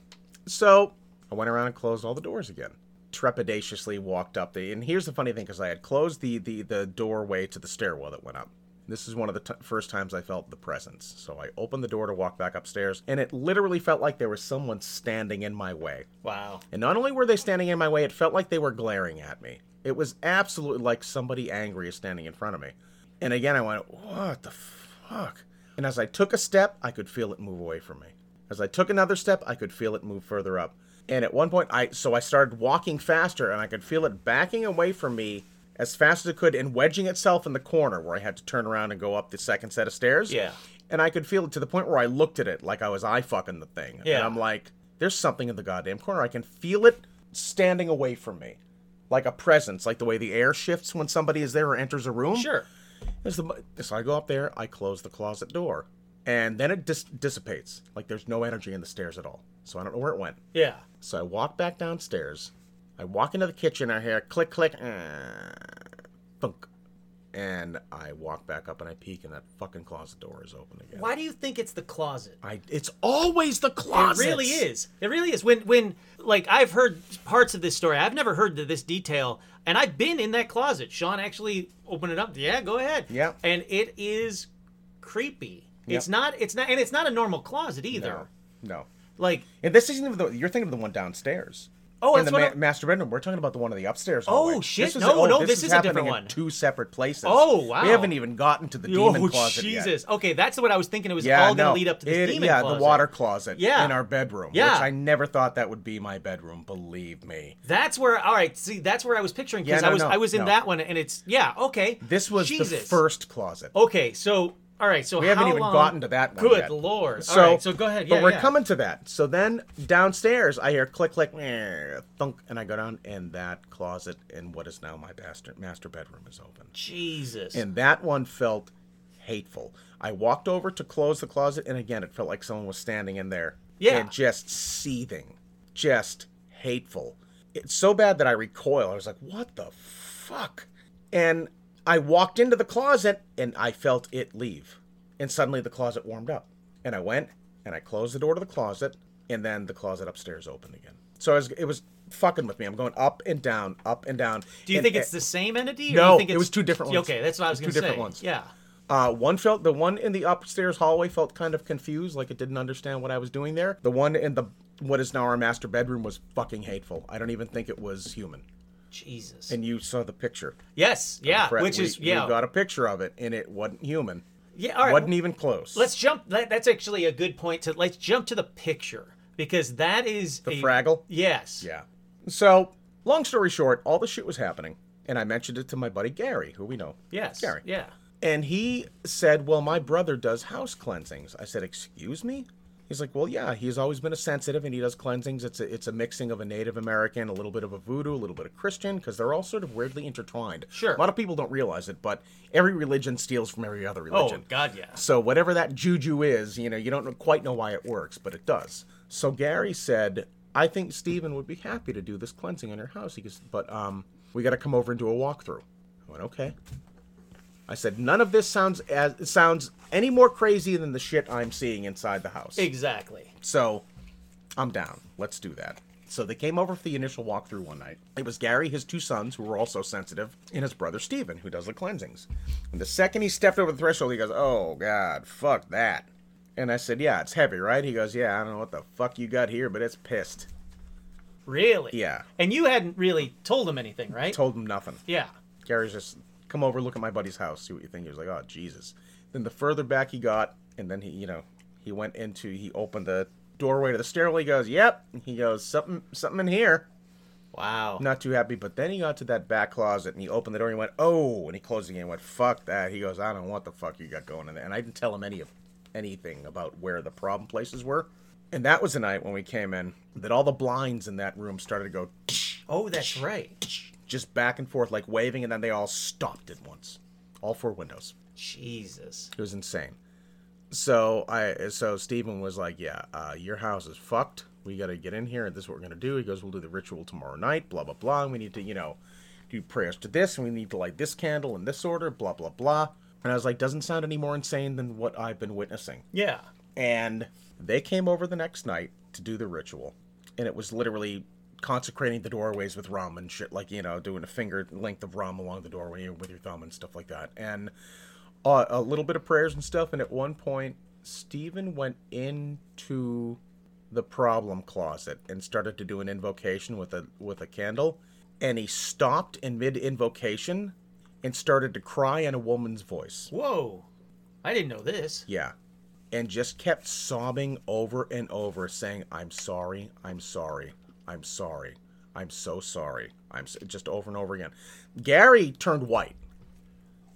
So I went around and closed all the doors again. Trepidatiously walked up the. And here's the funny thing, because I had closed the, the the doorway to the stairwell that went up. This is one of the t- first times I felt the presence. So I opened the door to walk back upstairs, and it literally felt like there was someone standing in my way. Wow. And not only were they standing in my way, it felt like they were glaring at me. It was absolutely like somebody angry is standing in front of me. And again, I went, what the fuck? And as I took a step, I could feel it move away from me. As I took another step, I could feel it move further up. And at one point, I so I started walking faster, and I could feel it backing away from me as fast as it could and wedging itself in the corner where I had to turn around and go up the second set of stairs. Yeah. And I could feel it to the point where I looked at it like I was eye fucking the thing. Yeah. And I'm like, there's something in the goddamn corner. I can feel it standing away from me. Like a presence, like the way the air shifts when somebody is there or enters a room. Sure. There's the, so I go up there, I close the closet door. And then it dis- dissipates. Like there's no energy in the stairs at all. So I don't know where it went. Yeah. So I walk back downstairs. I walk into the kitchen. I hear click, click, uh, thunk. And I walk back up and I peek, and that fucking closet door is open again. Why do you think it's the closet? I, it's always the closet. It really is. It really is. When when like I've heard parts of this story. I've never heard this detail, and I've been in that closet. Sean actually opened it up. Yeah, go ahead. Yeah. And it is creepy. It's not. It's not. And it's not a normal closet either. No, no. Like And this isn't even the. You're thinking of the one downstairs. Oh, in the ma- master bedroom. We're talking about the one in the upstairs. Oh, hallway. shit. is- No, oh, no, this is a happening different one. Two separate places. Oh, wow. We haven't even gotten to the demon oh closet yet. Okay, that's what I was thinking. It was Yeah, all going to lead up to this It- demon yeah, closet. Yeah, the water closet. Yeah. in our bedroom. Yeah. which I never thought that would be my bedroom. Believe me. That's where. All right. See, that's where I was picturing because Yeah, no, I was no, I was in no. that one, and it's yeah. Okay. This was Jesus. the first closet. Okay, so all right, so We haven't even long- gotten to that one Good yet. lord! So, all right, so go ahead. but we're yeah. coming to that. So then downstairs, I hear click, click, eh, thunk, and I go down, and that closet in what is now my master master bedroom is open. Jesus. And that one felt hateful. I walked over to close the closet, and again, it felt like someone was standing in there. Yeah. And just seething. Just hateful. It's so bad that I recoil. I was like, what the fuck? And I walked into the closet, and I felt it leave. And suddenly the closet warmed up. And I went, and I closed the door to the closet, and then the closet upstairs opened again. So I was, it was fucking with me. I'm going up and down, up and down. Do you And- think it's the same entity? Or No, do you think it was two different ones. Okay, that's what I was Two going to say. Two different ones. Yeah. Uh, one felt the one in the upstairs hallway felt kind of confused, like it didn't understand what I was doing there. The one in the what is now our master bedroom was fucking hateful. I don't even think it was human. Jesus. And you saw the picture. yes. Yeah. Which we- is yeah. We got a picture of it, and it wasn't human. yeah. All right. wasn't even close. Let's jump. That, that's actually a good point. To let's jump to the picture because that is the a, Fraggle. Yes. Yeah. So, long story short, all the shit was happening, and I mentioned it to my buddy Gary, who we know. Yes. Gary. Yeah. And he said, Well, my brother does house cleansings. I said, Excuse me? He's like, Well, yeah, he's always been a sensitive and he does cleansings. It's a, it's a mixing of a Native American, a little bit of a voodoo, a little bit of Christian, because they're all sort of weirdly intertwined. Sure. A lot of people don't realize it, but every religion steals from every other religion. Oh. God. Yeah. So whatever that juju is, you know, you don't quite know why it works, but it does. So Gary said, "I think Steven would be happy to do this cleansing in your house." He goes, "But um, we got to come over and do a walkthrough." I went, "Okay." I said, "None of this sounds as sounds any more crazy than the shit I'm seeing inside the house." Exactly. So, I'm down. Let's do that. So they came over for the initial walkthrough one night. It was Gary, his two sons, who were also sensitive, and his brother Steven, who does the cleansings. And the second he stepped over the threshold, he goes, Oh, God, fuck that. And I said, Yeah, it's heavy, right? He goes, Yeah, I don't know what the fuck you got here, but it's pissed. Really. Yeah. And you hadn't really told him anything, right? Told him nothing. yeah. Gary's just, Come over, look at my buddy's house, see what you think. He was like, Oh, Jesus. Then the further back he got, and then he, you know, he went into, he opened the doorway to the stairwell. He goes, Yep. He goes, Something, something in here. Wow. not too happy. But then he got to that back closet and he opened the door and he went, "Oh!" and he closed it again. and Went, "Fuck that." He goes, "I don't know what the fuck you got going in there." And I didn't tell him any of anything about where the problem places were. And that was the night when we came in that all the blinds in that room started to go Oh, that's right. just back and forth like waving, and then they all stopped at once. All four windows. Jesus. It was insane. So I so Stephen was like, "Yeah, uh, your house is fucked. We got to get in here, and this is what we're gonna do." He goes, "We'll do the ritual tomorrow night. Blah blah blah. And we need to, you know, do prayers to this, and we need to light this candle in this order. Blah blah blah." And I was like, "Doesn't sound any more insane than what I've been witnessing." Yeah. And they came over the next night to do the ritual, and it was literally consecrating the doorways with rum and shit, like you know, doing a finger length of rum along the doorway with your thumb and stuff like that, and uh, a little bit of prayers and stuff. And at one point, Stephen went into the problem closet and started to do an invocation with a with a candle, and he stopped in mid invocation and started to cry in a woman's voice. Whoa. I didn't know this. Yeah. And just kept sobbing over and over, saying, I'm sorry, I'm sorry, I'm sorry, I'm so sorry. I'm so, just over and over again. Gary turned white.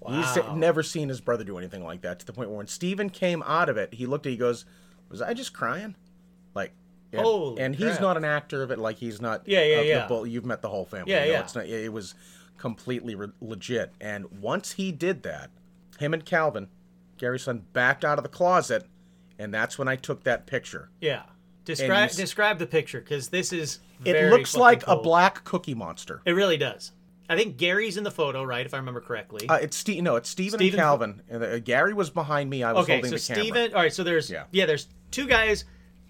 Wow. He's never seen his brother do anything like that to the point where when Steven came out of it, he looked at he goes, Was I just crying? Like, and, Holy and he's crap. not an actor of it, like he's not. Yeah, yeah, of the yeah. bull- you've met the whole family. Yeah, you know, yeah. It's not, it was completely re- legit. And once he did that, him and Calvin, Gary's son, backed out of the closet, and that's when I took that picture. Yeah. Describe s- describe the picture because this is. It looks like a black cookie monster. It really does. I think Gary's in the photo, right? If I remember correctly. Uh, it's Steve. No, it's Stephen and Calvin. And, uh, Gary was behind me. I was okay, holding so the camera. Steven. All right, so there's Yeah. yeah. there's two guys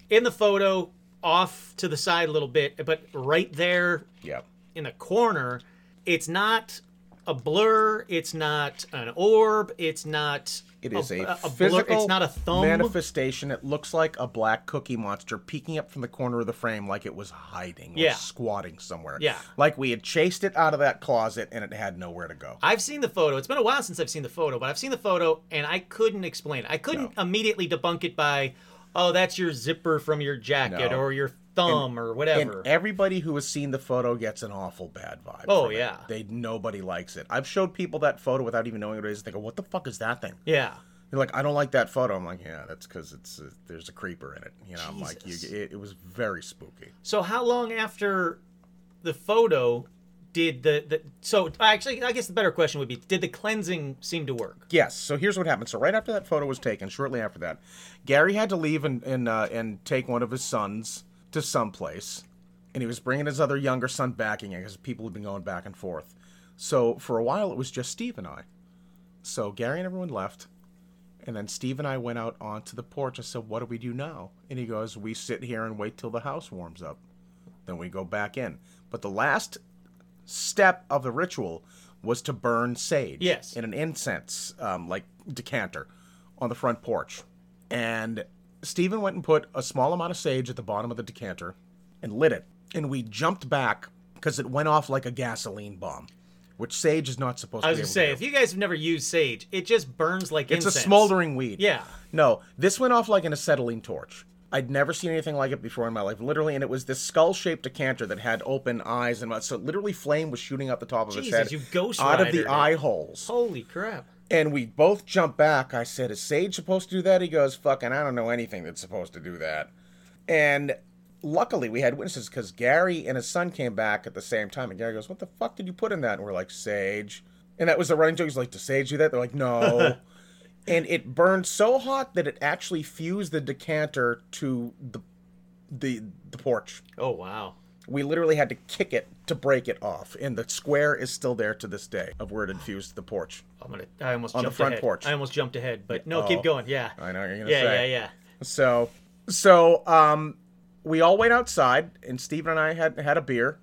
in the photo, off to the side a little bit, but right there Yeah. in the corner, it's not a blur. It's not an orb. It's not. It is a, a, blur. physical It's not a thumb. manifestation. It looks like a black cookie monster peeking up from the corner of the frame like it was hiding or Yeah. squatting somewhere. Yeah. Like we had chased it out of that closet and it had nowhere to go. I've seen the photo. It's been a while since I've seen the photo, but I've seen the photo and I couldn't explain it. I couldn't immediately debunk it by, oh, that's your zipper from your jacket No. or your thumb or And whatever. everybody who has seen the photo gets an awful bad vibe. Oh, from it. yeah. They nobody likes it. I've showed people that photo without even knowing what it is. They go, "What the fuck is that thing?" yeah. They're like, "I don't like that photo." I'm like, "Yeah, that's because it's uh, there's a creeper in it." You know, I'm like, you, it, it was very spooky. So how long after the photo did the, the so actually I guess the better question would be did the cleansing seem to work? Yes. So here's what happened. So right after that photo was taken, shortly after that, Gary had to leave and and uh, and take one of his sons to someplace, and he was bringing his other younger son back again because people had been going back and forth. So for a while, it was just Steve and I. So Gary and everyone left, and then Steve and I went out onto the porch. I said, "What do we do now?" And he goes, "We sit here and wait till the house warms up, then we go back in." But the last step of the ritual was to burn sage Yes. in an incense um, like decanter on the front porch and stephen went and put a small amount of sage at the bottom of the decanter and lit it and we jumped back because it went off like a gasoline bomb which sage is not supposed to do. I was to gonna say if you guys have never used sage, it just burns like it's incense. a smoldering weed Yeah. no this went off like an acetylene torch I'd never seen anything like it before in my life, literally, and it was this skull-shaped decanter that had open eyes and so literally flame was shooting out the top of its Jesus, head, you Ghost out of Ridered the it. eye holes. Holy crap. And we both jumped back. I said, Is Sage supposed to do that? He goes, Fucking, I don't know anything that's supposed to do that. And luckily, we had witnesses because Gary and his son came back at the same time. And Gary goes, What the fuck did you put in that? And we're like, Sage. And that was the running joke. He's like, Does Sage do that? They're like, No. and it burned so hot that it actually fused the decanter to the the the porch. Oh wow. We literally had to kick it to break it off, and the square is still there to this day of where it infused the porch. I'm gonna. I almost On the front ahead. porch. I almost jumped ahead, but no, Oh. keep going. Yeah. I know you're gonna Yeah, say. yeah, yeah. yeah. So, so um, we all went outside, and Steven and I had had a beer.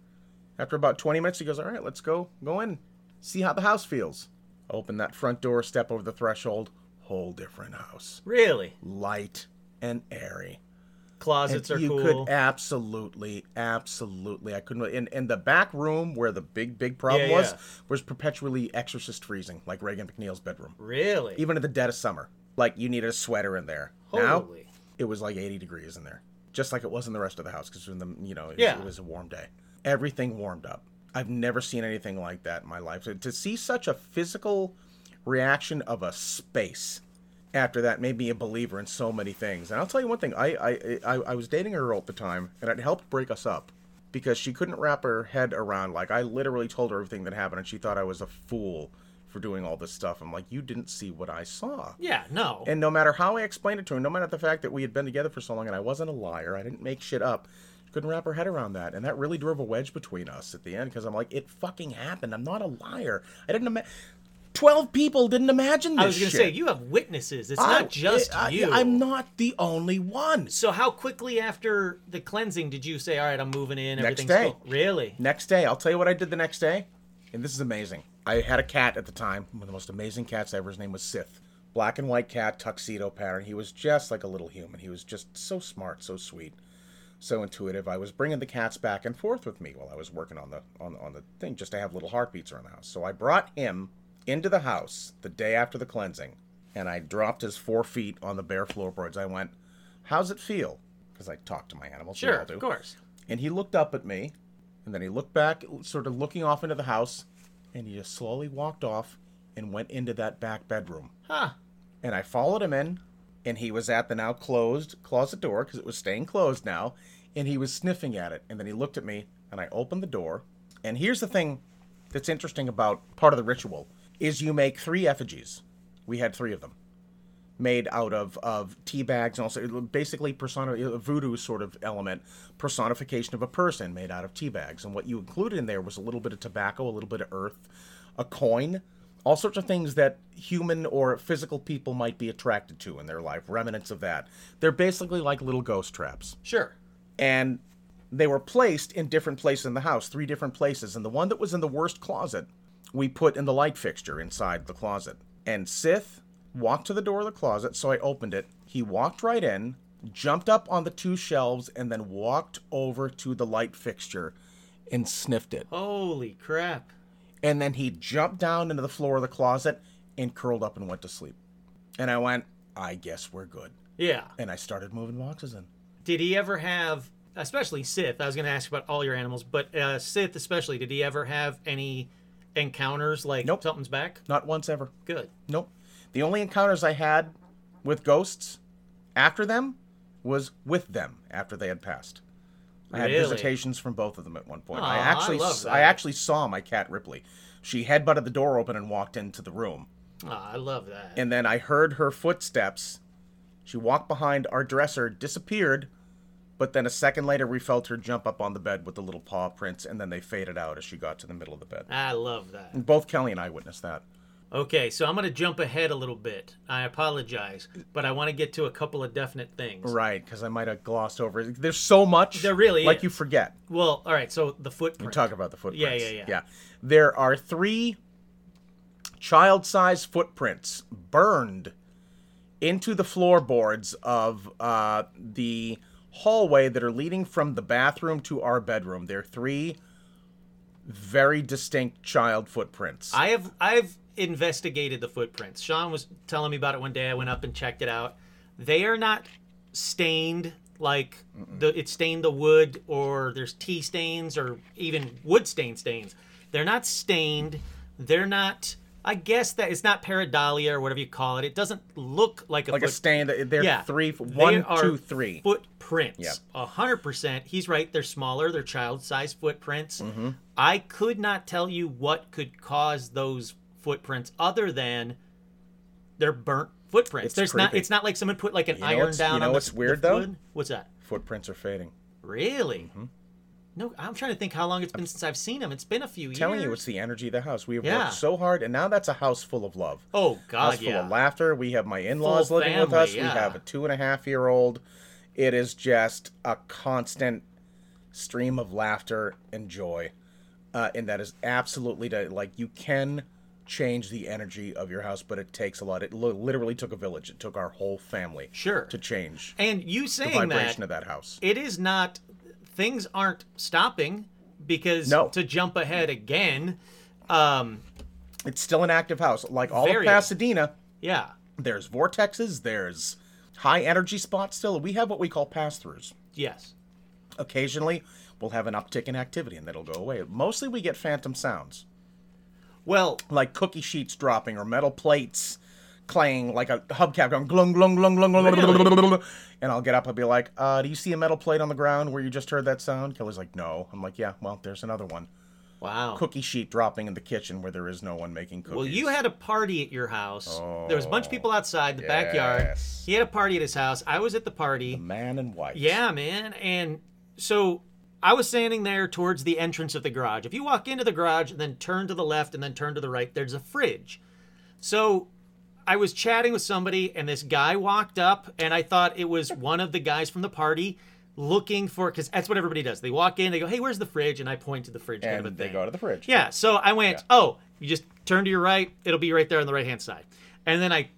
After about 20 minutes, he goes, "All right, let's go go in, see how the house feels." Open that front door, step over the threshold. Whole different house, Really, light and airy. Closets And are you cool. could absolutely, absolutely. I couldn't. In in the back room where the big big problem Yeah, was yeah. was perpetually exorcist freezing, like Regan MacNeil's bedroom. really. Even in the dead of summer, like you needed a sweater in there. Now Holy. it was like 80 degrees in there, just like it was in the rest of the house because in the you know it was, Yeah. it was a warm day. Everything warmed up. I've never seen anything like that in my life. To, to see such a physical reaction of a space after that made me a believer in so many things. And I'll tell you one thing: I I I, I was dating a girl at the time, and it helped break us up because she couldn't wrap her head around. Like I literally told her everything that happened, and she thought I was a fool for doing all this stuff. I'm like, you didn't see what I saw. Yeah, no. And no matter how I explained it to her, no matter the fact that we had been together for so long and I wasn't a liar, I didn't make shit up, she couldn't wrap her head around that. And that really drove a wedge between us at the end because I'm like, it fucking happened. I'm not a liar. I didn't imagine. 12 people didn't imagine this I was going to say, you have witnesses. It's I- not just I, you. I'm not the only one. So how quickly after the cleansing did you say, all right, I'm moving in, Next day. cool? Really? Next day, I'll tell you what I did the next day. And this is amazing. I had a cat at the time, one of the most amazing cats ever. His name was Sith. Black and white cat, tuxedo pattern. He was just like a little human. He was just so smart, so sweet, so intuitive. I was bringing the cats back and forth with me while I was working on the on, on the thing just to have little heartbeats around the house. So I brought him into the house the day after the cleansing, and I dropped his four feet on the bare floorboards. I went, "How's it feel?" Because I talk to my animals. Sure, of course. And he looked up at me, and then he looked back, sort of looking off into the house, and he just slowly walked off and went into that back bedroom. Huh. And I followed him in, and he was at the now closed closet door because it was staying closed now, and he was sniffing at it. And then he looked at me, and I opened the door. And here's the thing that's interesting about part of the ritual is you make three effigies. We had three of them made out of of tea bags and also basically persona a voodoo sort of element personification of a person made out of tea bags and what you included in there was a little bit of tobacco a little bit of earth a coin all sorts of things that human or physical people might be attracted to in their life remnants of that they're basically like little ghost traps Sure. and they were placed in different places in the house, three different places. And the one that was in the worst closet, we put in the light fixture inside the closet. And Sith walked to the door of the closet, so I opened it. He walked right in, jumped up on the two shelves, and then walked over to the light fixture and sniffed it. Holy crap. And then he jumped down into the floor of the closet and curled up and went to sleep. And I went, I guess we're good. Yeah. And I started moving boxes in. Did he ever have, especially Sith? I was going to ask about all your animals, but uh, Sith especially. Did he ever have any encounters like Nope. something's back? Not once ever. Good. Nope. The only encounters I had with ghosts after them was with them after they had passed. I had visitations from both of them at one point. Aw, I I actually that. I actually saw my cat Ripley. She headbutted the door open and walked into the room. Oh, I love that. And then I heard her footsteps. She walked behind our dresser, disappeared, but then a second later we felt her jump up on the bed with the little paw prints and then they faded out as she got to the middle of the bed. I love that. And both Kelly and I witnessed that. Okay, so I'm going to jump ahead a little bit. I apologize, but I want to get to a couple of definite things. Right, because I might have glossed over it. There's so much. There really like is. you forget. Well, all right, so the footprint. We talk about the footprints. yeah, yeah. Yeah. There are three child-sized footprints burned into the floorboards of uh, the hallway that are leading from the bathroom to our bedroom. They're three very distinct child footprints. I have I've investigated the footprints. Sean was telling me about it one day. I went up and checked it out. They are not stained like the it stained the wood or there's tea stains or even wood stain stains. They're not stained. They're not I guess that it's not pareidolia or whatever you call it. It doesn't look like a like a foot- stain. that- They're yeah, three, They one, are two, three. footprints. A hundred percent. He's right. They're smaller. They're child-sized footprints. Mm-hmm. I could not tell you what could cause those footprints other than they're burnt footprints. It's There's not. It's not like someone put like an know iron down you know on what's the weird, though? wood. What's that? Footprints are fading. Really? No, I'm trying to think how long it's been since I've seen them. It's been a few years. telling you, it's the energy of the house. We have Yeah. worked so hard, and now that's a house full of love. Oh God, house full of laughter. We have my in-laws Full living with us. yeah. We have a two and a half year old. It is just a constant stream of laughter and joy, uh, and that is absolutely to, like you can change the energy of your house, but it takes a lot. It li- literally took a village. It took our whole family Sure. to change and you saying the vibration that of that house. it is not things aren't stopping because No. to jump ahead again um It's still an active house, like all Very. of Pasadena. yeah There's vortexes. There's high energy spots. Still, we have what we call pass-throughs. yes occasionally we'll have an uptick in activity and that'll go away. Mostly we get phantom sounds, well like cookie sheets dropping or metal plates clanging, like a hubcap going glung glung glung glung glung, glung, glung, glung. And I'll get up I'll be like, uh, "Do you see a metal plate on the ground where you just heard that sound?" Kelly's like, "No." I'm like, "Yeah, well, there's another one." Wow. cookie sheet dropping in the kitchen where there is no one making cookies. Well, you had a party at your house. there was a bunch of people outside the backyard. He had a party at his house. I was at the party. man in white. Yeah, man. And so I was standing there towards the entrance of the garage. If you walk into the garage and then turn to the left and then turn to the right, there's a fridge. So I was chatting with somebody and this guy walked up and I thought it was one of the guys from the party looking for because that's what everybody does. They walk in, they go, "Hey, where's the fridge?" and I point to the fridge kind and of a they thing. go to the fridge. Yeah. So I went, oh, you just turn to your right. It'll be right there on the right hand side. And then I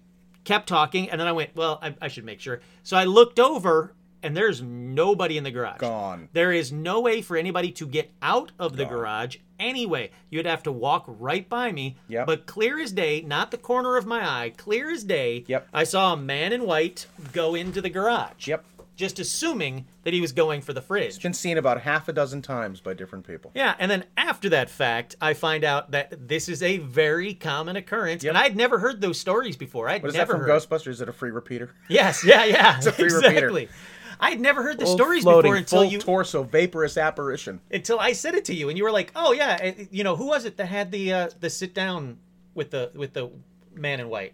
kept talking. And then I went, well, I, I should make sure. So I looked over and there's nobody in the garage. Gone. There is no way for anybody to get out of the garage anyway. You'd have to walk right by me. Yep. But clear as day, not the corner of my eye, clear as day, Yep. I saw a man in white go into the garage. Yep. Just assuming that he was going for the fridge. It's been seen about half a dozen times by different people. Yeah, and then after that fact, I find out that this is a very common occurrence, Yep. and I'd never heard those stories before. I'd What is never that from heard. Ghostbusters? Is it a free repeater? Yes, yeah, yeah, a free repeater. Exactly. I'd never heard the Full stories floating, before until full you torso vaporous apparition. until I said it to you, and you were like, "Oh yeah, and, you know who was it that had the uh, the sit down with the with the man in white?"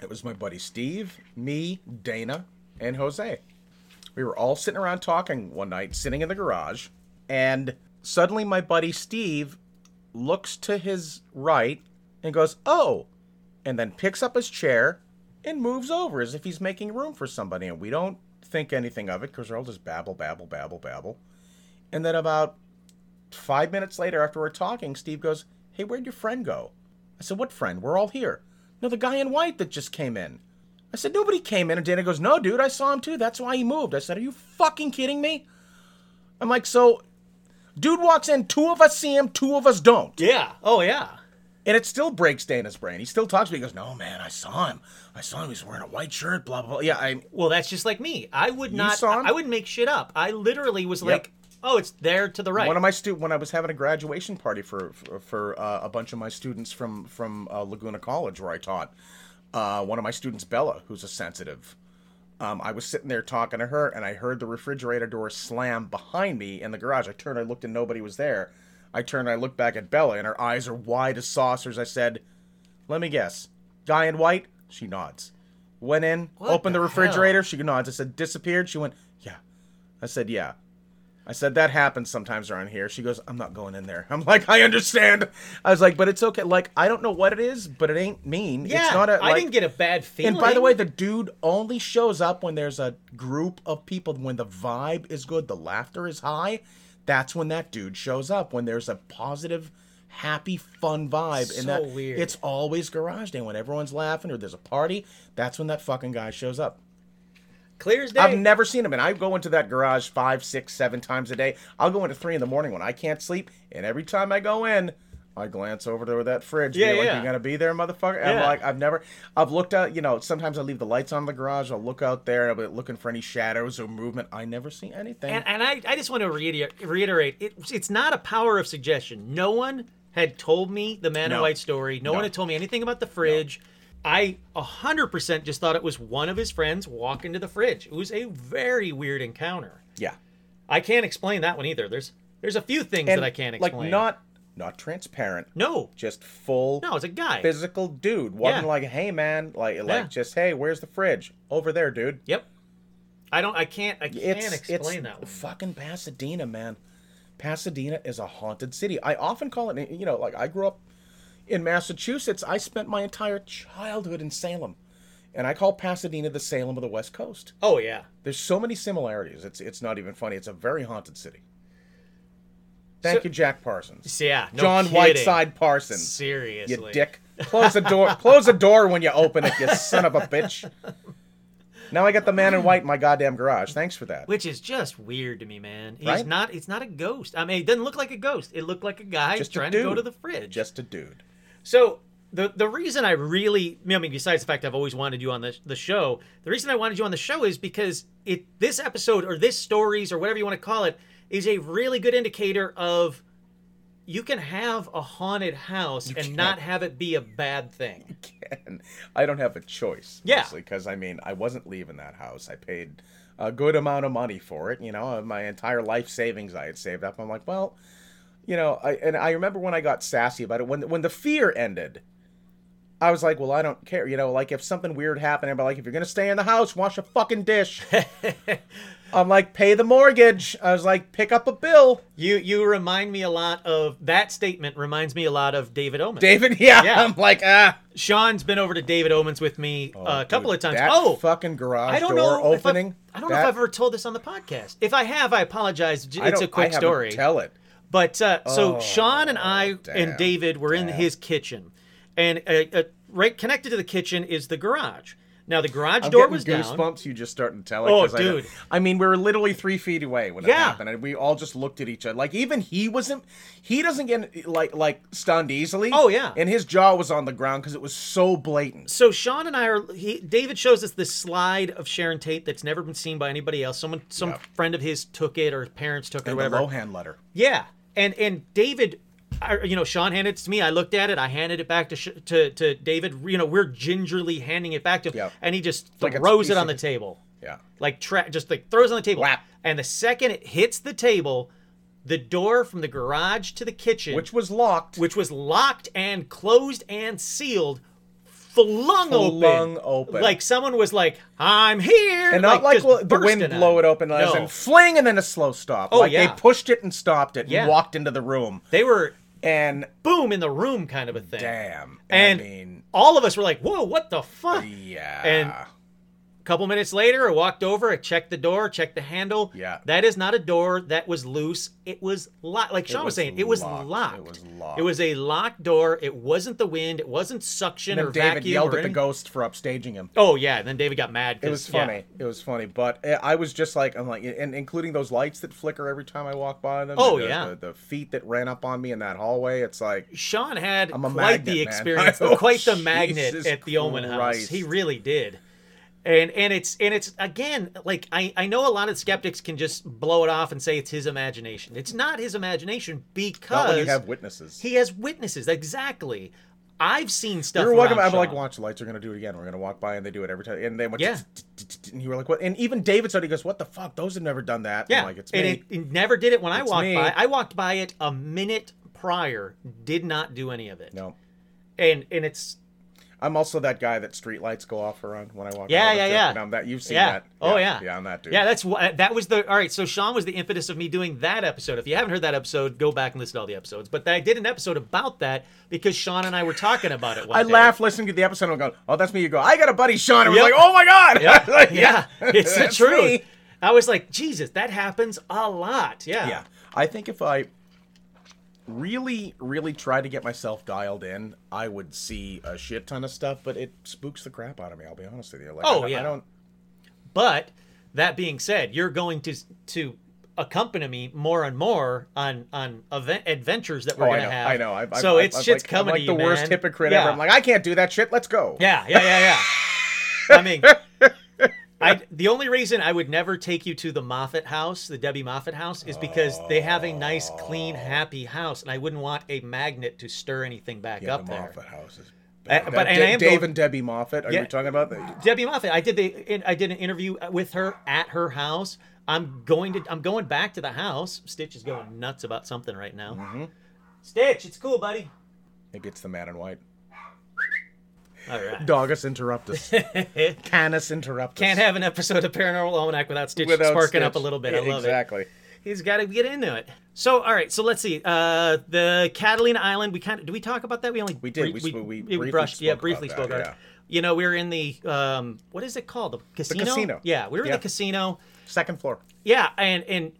It was my buddy Steve, me, Dana, and Jose. We were all sitting around talking one night, sitting in the garage, and suddenly my buddy Steve looks to his right and goes, "Oh," and then picks up his chair and moves over as if he's making room for somebody, and we don't think anything of it because we're all just babble, babble, babble, babble. And then about five minutes later, after we're talking, Steve goes, Hey, where'd your friend go? I said, What friend? We're all here. No, the guy in white that just came in. I said, Nobody came in. And Dana goes, No, dude, I saw him too. That's why he moved. I said, Are you fucking kidding me? I'm like, So, dude walks in, two of us see him, two of us don't. Yeah. Oh yeah. And it still breaks Dana's brain. He still talks to me. He goes, No, man, I saw him. I saw him. He was wearing a white shirt, blah, blah, blah. Yeah, I. Well, that's just like me. I would not. saw him? I wouldn't make shit up. I literally was like, "Oh, it's there to the right." One of my stu- when I was having a graduation party for for, for uh, a bunch of my students from from uh, Laguna College where I taught, uh, one of my students, Bella, who's a sensitive, um, I was sitting there talking to her, and I heard the refrigerator door slam behind me in the garage. I turned, I looked, and nobody was there. I turned, I looked back at Bella, and her eyes are wide as saucers. I said, "Let me guess, guy in white." She nods. Went in, What opened the, the refrigerator. She nods. I said, "Disappeared." She went, "Yeah." I said, "Yeah." I said that happens sometimes around here. She goes, "I'm not going in there." I'm like, "I understand." I was like, "But it's okay. Like, I don't know what it is, but it ain't mean. yeah, it's not a." I didn't get a bad feeling. And by the way, the dude only shows up when there's a group of people. When the vibe is good, the laughter is high. That's when that dude shows up. When there's a positive, happy, fun vibe, and So that weird. it's always garage day. When everyone's laughing or there's a party, that's when that fucking guy shows up. clear as day. I've never seen him, and I go into that garage five, six, seven times a day. I'll go into three in the morning when I can't sleep, and every time I go in, I glance over to that fridge. Yeah, like, yeah. you gonna be there, motherfucker? And I'm like, I've never, I've looked out. You know, sometimes I leave the lights on in the garage. I'll look out there, and I'll be looking for any shadows or movement. I never see anything. And, and I, I just want to reiterate, reiterate it, it's not a power of suggestion. No one had told me the man in white story. No, No. one had told me anything about the fridge. I 100% just thought it was one of his friends walking to the fridge. It was a very weird encounter. yeah, I can't explain that one either. There's there's a few things and that I can't explain. like not, not transparent. No. Just full. No, it's a guy. Physical dude walking Yeah. like, hey man, like, Yeah. like just hey, where's the fridge? Over there, dude. Yep. I don't I can't I can't it's explain it's that one. fucking Pasadena, man. Pasadena is a haunted city. I often call it, you know, like I grew up in Massachusetts. I spent my entire childhood in Salem, and I call Pasadena the Salem of the West Coast. Oh yeah. There's so many similarities. It's it's not even funny. It's a very haunted city. Thank So- you, Jack Parsons. Yeah, no John kidding. Whiteside Parsons. Seriously. You dick. Close the door. Close the door when you open it, you son of a bitch. Now I got the man in white in my goddamn garage. Thanks for that. Which is just weird to me, man. He's Right? not. It's not a ghost. I mean, it doesn't look like a ghost. It looked like a guy Just a trying to go to the fridge. Just a dude. So the the reason I really, I mean, besides the fact I've always wanted you on the the show, the reason I wanted you on the show is because it this episode or this stories or whatever you want to call it is a really good indicator of you can have a haunted house and can. not have it be a bad thing. and I don't have a choice. Yeah. because I mean, I wasn't leaving that house. I paid a good amount of money for it. You know, uh, my entire life savings I had saved up. I'm like, well, you know, I and I remember when I got sassy about it when when the fear ended. I was like, well, I don't care. You know, like if something weird happened, I'd be like, if you're gonna stay in the house, wash a fucking dish. I'm like, pay the mortgage. I was like, pick up a bill. You you remind me a lot of that statement. Reminds me a lot of David Oman. David, yeah. Yeah. I'm like, ah. Sean's been over to David Oman's with me uh, a couple of times. That oh, fucking garage I don't door know. if I've- opening. I don't know if I've ever told this on the podcast. If I have, I apologize. J- It's a quick I story. Tell it. But uh, so Oh, Sean and I damn, and David were in his kitchen, and uh, uh, right connected to the kitchen is the garage. Now the garage I'm door was down. goosebumps. You just starting to tell it. Oh, 'cause I dude. I, mean, we were literally three feet away when it happened, and we all just looked at each other. Like even he wasn't. He doesn't get like like stunned easily. Oh, yeah. And his jaw was on the ground because it was so blatant. So Sean and I are. He, David shows us this slide of Sharon Tate that's never been seen by anybody else. Someone, some Yep. friend of his took it, or his parents took it, or And the whatever. Lohan letter. Yeah, and and David, I, you know, Sean handed it to me. I looked at it. I handed it back to Sh- to to David. You know, we're gingerly handing it back to him, Yeah. and he just Like throws it on the table, Yeah. like tra- just like throws it on the table. Whap. And the second it hits the table, the door from the garage to the kitchen, Which was locked. which was locked and closed and sealed, flung, Flung open. open. Like someone was like, "I'm here," and not like, just well, the wind blow it open No. in fling and then a slow stop. Oh, like yeah. they pushed it and stopped it Yeah. and walked into the room. They were And boom in the room, kind of a thing. damn. And I mean, all of us were like, "Whoa, what the fuck?" yeah. And a couple minutes later, I walked over, I checked the door, checked the handle. Yeah. That is not a door that was loose. It was locked. Like Sean was, was saying, it was locked. locked. It was locked. It was a locked door. It wasn't the wind. It wasn't suction then or David vacuum. yelled or at the ghost for upstaging him. Oh yeah, and then David got mad. It was 'cause- yeah. funny. It was funny, but uh, I was just like, I'm like, and including those lights that flicker every time I walk by them. Oh, the, yeah. the, the feet that ran up on me in that hallway. It's like, Sean had quite magnet, the experience, Oh, quite the magnet at the Omen House. He really did. And and it's and it's again like I I know a lot of skeptics can just blow it off and say it's his imagination. It's not his imagination not because when you have witnesses. he has witnesses. Exactly. I've seen stuff. You're walking by, I'm like, watch, the lights are going to do it again. We're going to walk by and they do it every time. And they went, Yeah. and you were like, what? And even David said, he goes, what the fuck? Those have never done that. Yeah, like, it's and me. it, never did it when I walked by. I walked by it a minute prior. Did not do any of it. no. And and it's I'm also that guy that street lights go off around when I walk Yeah, yeah, yeah. And I'm that, you've seen yeah. that. Oh yeah. Yeah, I'm that dude. Yeah, that's that was the all right. So Sean was the impetus of me doing that episode. If you haven't heard that episode, go back and listen to all the episodes. But I did an episode about that because Sean and I were talking about it. I day. laugh listening to the episode and I'm going, oh, that's me. You go, I got a buddy, Sean. And Yep. we're like, oh my God. Yeah, Like, yeah, it's the truth. me. I was like, Jesus, that happens a lot. Yeah. Yeah. I think if I really, really try to get myself dialed in, I would see a shit ton of stuff, but it spooks the crap out of me, I'll be honest with you. Like, Oh, I, yeah. I don't. But that being said, you're going to to accompany me more and more on on event adventures that we're Oh, gonna know. have. I know. I, I, so I, it's I'm shit's like, coming I'm like to the you, worst man. hypocrite yeah. ever. I'm like, I can't do that shit. Let's go. Yeah, yeah, yeah, yeah. I mean, I the only reason I would never take you to the Moffat house, the Debbie Moffat house, is because they have a nice, clean, happy house, and I wouldn't want a magnet to stir anything back Yeah, up the there. Moffat house is. Uh, but- and I am Dave going- and Debbie Moffat. Are Yeah. you talking about? The, Debbie Moffat. I did the I did an interview with her at her house. I'm going to I'm going back to the house. Stitch is going nuts about something right now. Mm-hmm. Stitch, it's cool, buddy. maybe it's the man in white. All right. Dogus interruptus. Canis interruptus. Can't have an episode of Paranormal Almanac without Stitch Without sparking up a little bit. I love it. exactly. He's got to get into it. So, all right. So let's see. Uh, the Catalina Island. We kind of. Do we talk about that? We only. We did. We we we briefly brushed. yeah, spoke briefly about spoke that, about it. yeah. You know, we were in the um, what is it called? The casino. casino. Yeah, we were in the casino. Second floor. Yeah, and and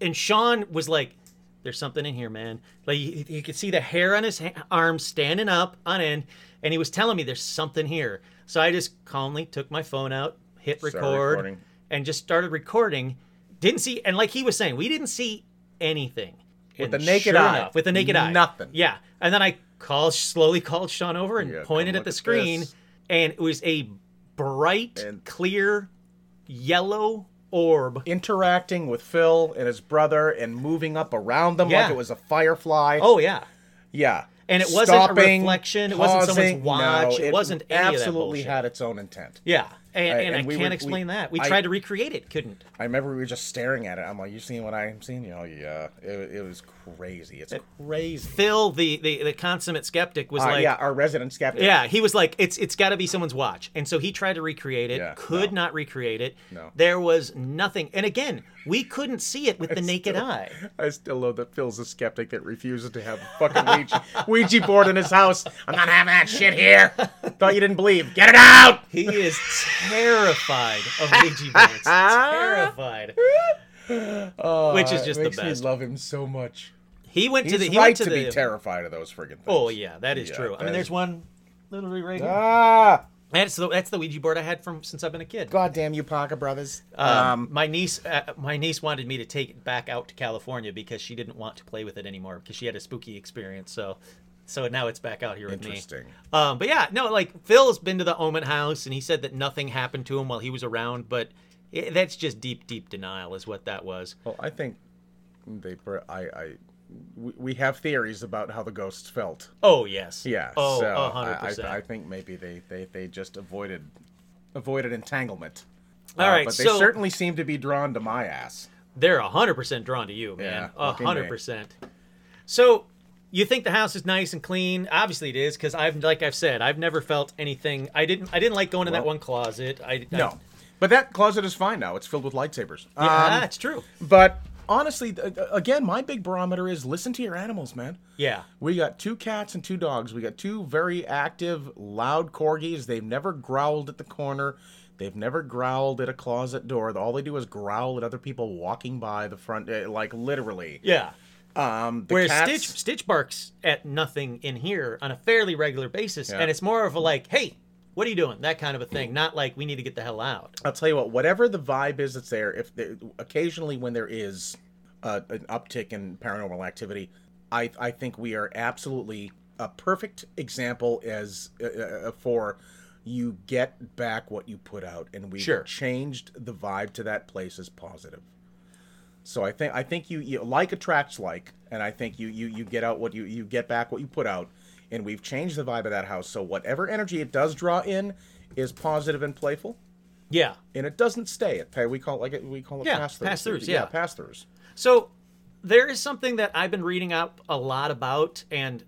and Sean was like, "There's something in here, man." Like you, you could see the hair on his ha- arm standing up on end, and he was telling me there's something here. So I just calmly took my phone out, hit record, and just started recording. Didn't see, and like he was saying, we didn't see anything With And the naked sure eye. enough, with the naked eye, Nothing. Yeah, and then I called, slowly called Sean over and Yeah, pointed at the screen, this. and it was a bright, And- clear, yellow orb. Interacting with Phil and his brother and moving up around them Yeah. like it was a firefly. Oh yeah. yeah. And it wasn't a reflection, it wasn't someone's pausing. watch, No, it wasn't of that absolutely had its own intent. Yeah. And, I- and, I we can't were- we- explain that. We I- tried to recreate it, couldn't. I remember we were just staring at it. I'm like, "You seeing what I'm seeing?" You know, yeah. It, it was crazy. It's crazy. Phil, the, the, the consummate skeptic, was Uh, like, yeah, our resident skeptic. Yeah, he was like, it's it's got to be someone's watch, and so he tried to recreate it. Yeah, could no. not recreate it. No. There was nothing, and again, we couldn't see it with the naked still- eye. I still love that Phil's a skeptic that refuses to have a fucking Ouija, Ouija board in his house. I'm not having that shit here. Thought you didn't believe. Get it out. He is terrified of Ouija boards. terrified. Which is just the best. love him so much. He went to the. He right went to, to, the. be terrified of those friggin' things. Oh yeah, that is Yeah, true. I that mean, is- there's one literally right here. Ah, That's the that's the Ouija board I had from since I've been a kid. God damn you, Parker brothers. Um, my niece, uh, my niece wanted me to take it back out to California because she didn't want to play with it anymore because she had a spooky experience. So, so now it's back out here with me. Interesting. Um, but yeah, no, like Phil's been to the Omen house and he said that nothing happened to him while he was around, but it, that's just deep, deep denial, is what that was. Well, I think they. I. I. We have theories about how the ghosts felt. Oh yes. Yeah. Oh, so a hundred I, I, think maybe they, they, they just avoided avoided entanglement. All Uh, right, but they so- certainly seem to be drawn to my ass. They're a hundred percent drawn to you, man. Yeah, A hundred percent. So you think the house is nice and clean? Obviously it is, because I've like I've said, I've never felt anything. I didn't. I didn't like going in that one closet. I I- No, but that closet is fine now. It's filled with lightsabers. Yeah, Um, that's true. but honestly, again, my big barometer is listen to your animals, man. Yeah. We got two cats and two dogs. We got two very active, loud corgis. They've never growled at the corner. They've never growled at a closet door. All they do is growl at other people walking by the front, eh, like literally. Yeah. Um, the Whereas cats, Stitch Stitch barks at nothing in here on a fairly regular basis, Yeah. and it's more of a like, "Hey, what are you doing?" That kind of a thing. Not like we need to get the hell out. I'll tell you what, whatever the vibe is that's there, if there, occasionally when there is uh, an uptick in paranormal activity, I I think we are absolutely a perfect example as uh, uh, for you get back what you put out, and we've Sure. changed the vibe to that place as positive. So I think I think you, you like attracts like, and I think you you you get out what you you get back what you put out, and we've changed the vibe of that house. So whatever energy it does draw in is positive and playful Yeah. and it doesn't stay. It we call it like it, we call it Yeah, pass throughs. pass-throughs, yeah. pass throughs. So there is something that I've been reading up a lot about, and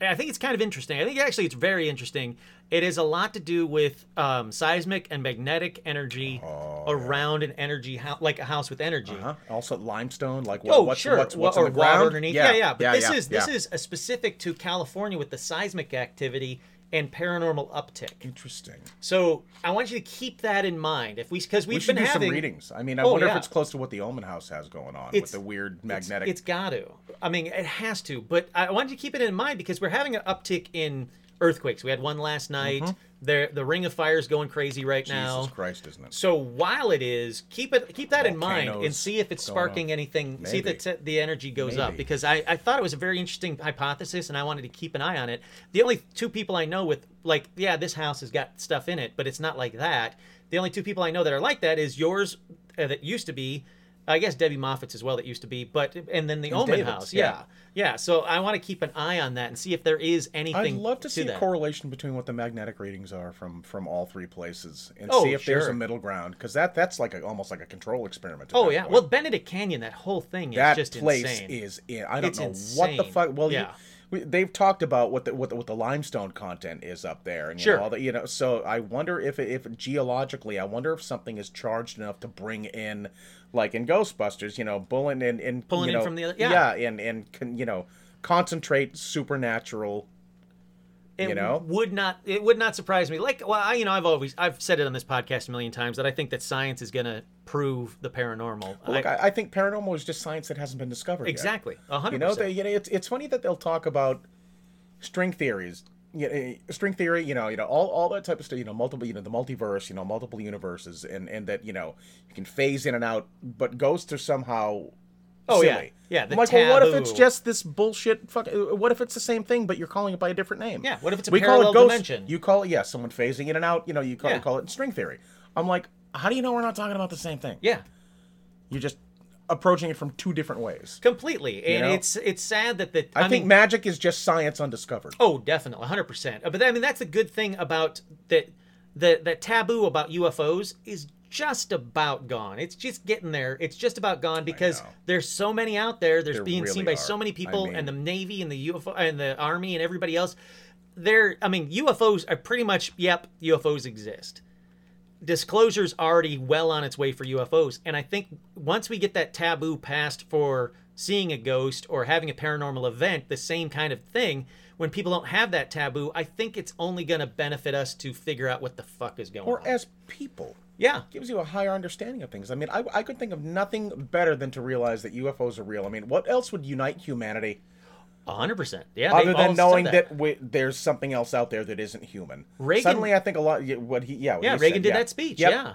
I think it's kind of interesting. I think actually it's very interesting. It is a lot to do with um, seismic and magnetic energy around an energy house, like a house with energy. Huh? Also limestone, like what, Oh, what's, sure. what's, what's or in the water ground? underneath. Yeah, yeah. But this yeah, is this yeah. is a specific to California with the seismic activity and paranormal uptick. interesting. So I want you to keep that in mind. If we because we've We should been do having some readings. I mean, I Oh, wonder yeah. if it's close to what the Omen House has going on with the weird It's- magnetic. it's got to. I mean, it has to. But I want you to keep it in mind because we're having an uptick in earthquakes. We had one last night. The the Ring of Fire is going crazy right Mm-hmm. Jesus now. Christ, isn't it? So while it is, keep it keep that in mind and see if it's sparking anything. See if Maybe. the energy goes up because I, I thought it was a very interesting hypothesis and I wanted to keep an eye on it. The only two people I know with like yeah this house has got stuff in it, but it's not like that. The only two people I know that are like that is yours uh, that used to be. I guess Debbie Moffitt's as well that used to be, but and then the And Omen David's, House, yeah. yeah, yeah. So I want to keep an eye on that and see if there is anything. I'd love to see a correlation between what the magnetic readings are from from all three places, and Oh, see if there's a middle ground, because that that's like a, almost like a control experiment. Oh yeah, point. well Benedict Canyon, that whole thing is that just place insane. is in, I don't It's know what the fuck. Well, you- Yeah. We, they've talked about what the what the, what the limestone content is up there, and you Sure. know, all the, you know. So I wonder if it, if geologically, I wonder if something is charged enough to bring in, like in Ghostbusters, you know, pulling in and Pulling you in from the other- yeah. and and con, you know, concentrate supernatural. It you know? would not it would not surprise me like well I, you know i've always i've said it on this podcast a million times that i think that science is going to prove the paranormal Look, I- I, think paranormal is just science that hasn't been discovered. exactly a 100% You know, they, you know, it's it's funny that they'll talk about string theories. You know, eh, string theory, you know, you know, all, all that type of stuff, you know, multiple, you know, the multiverse, you know, multiple universes, and and that you know you can phase in and out, but ghosts are somehow Oh, yeah. silly. Yeah, the I'm like, well, what if it's just this bullshit? Fuck, what if it's the same thing, but you're calling it by a different name? Yeah, what if it's a we parallel call it ghost, dimension? You call it, yeah, someone phasing in and out. You know, you call, Yeah. you call it string theory. I'm like, how do you know we're not talking about the same thing? yeah You're just approaching it from two different ways. completely and know? it's it's sad that the I, i, think mean magic is just science undiscovered. oh definitely 100% but i mean that's a good thing about that the the taboo about UFOs is just about gone. It's just getting there. It's just about gone because there's so many out there. There's There being really seen by are. so many I people, mean- and the Navy and the UFO and the Army and everybody else. They're, I mean, UFOs are pretty much, yep, UFOs exist disclosure's already well on its way for UFOs. And I think once we get that taboo passed for seeing a ghost or having a paranormal event, the same kind of thing, when people don't have that taboo, I think it's only going to benefit us to figure out what the fuck is going Or on. Or as people. Yeah. gives you a higher understanding of things. I mean, I, I could think of nothing better than to realize that UFOs are real. I mean, what else would unite humanity 100%. Yeah. other than knowing that, we, there's something else out there that isn't human? Reagan- Suddenly, I think a lot. yeah, What he, yeah, Yeah, he Reagan said, did yeah. that speech. Yep. Yeah.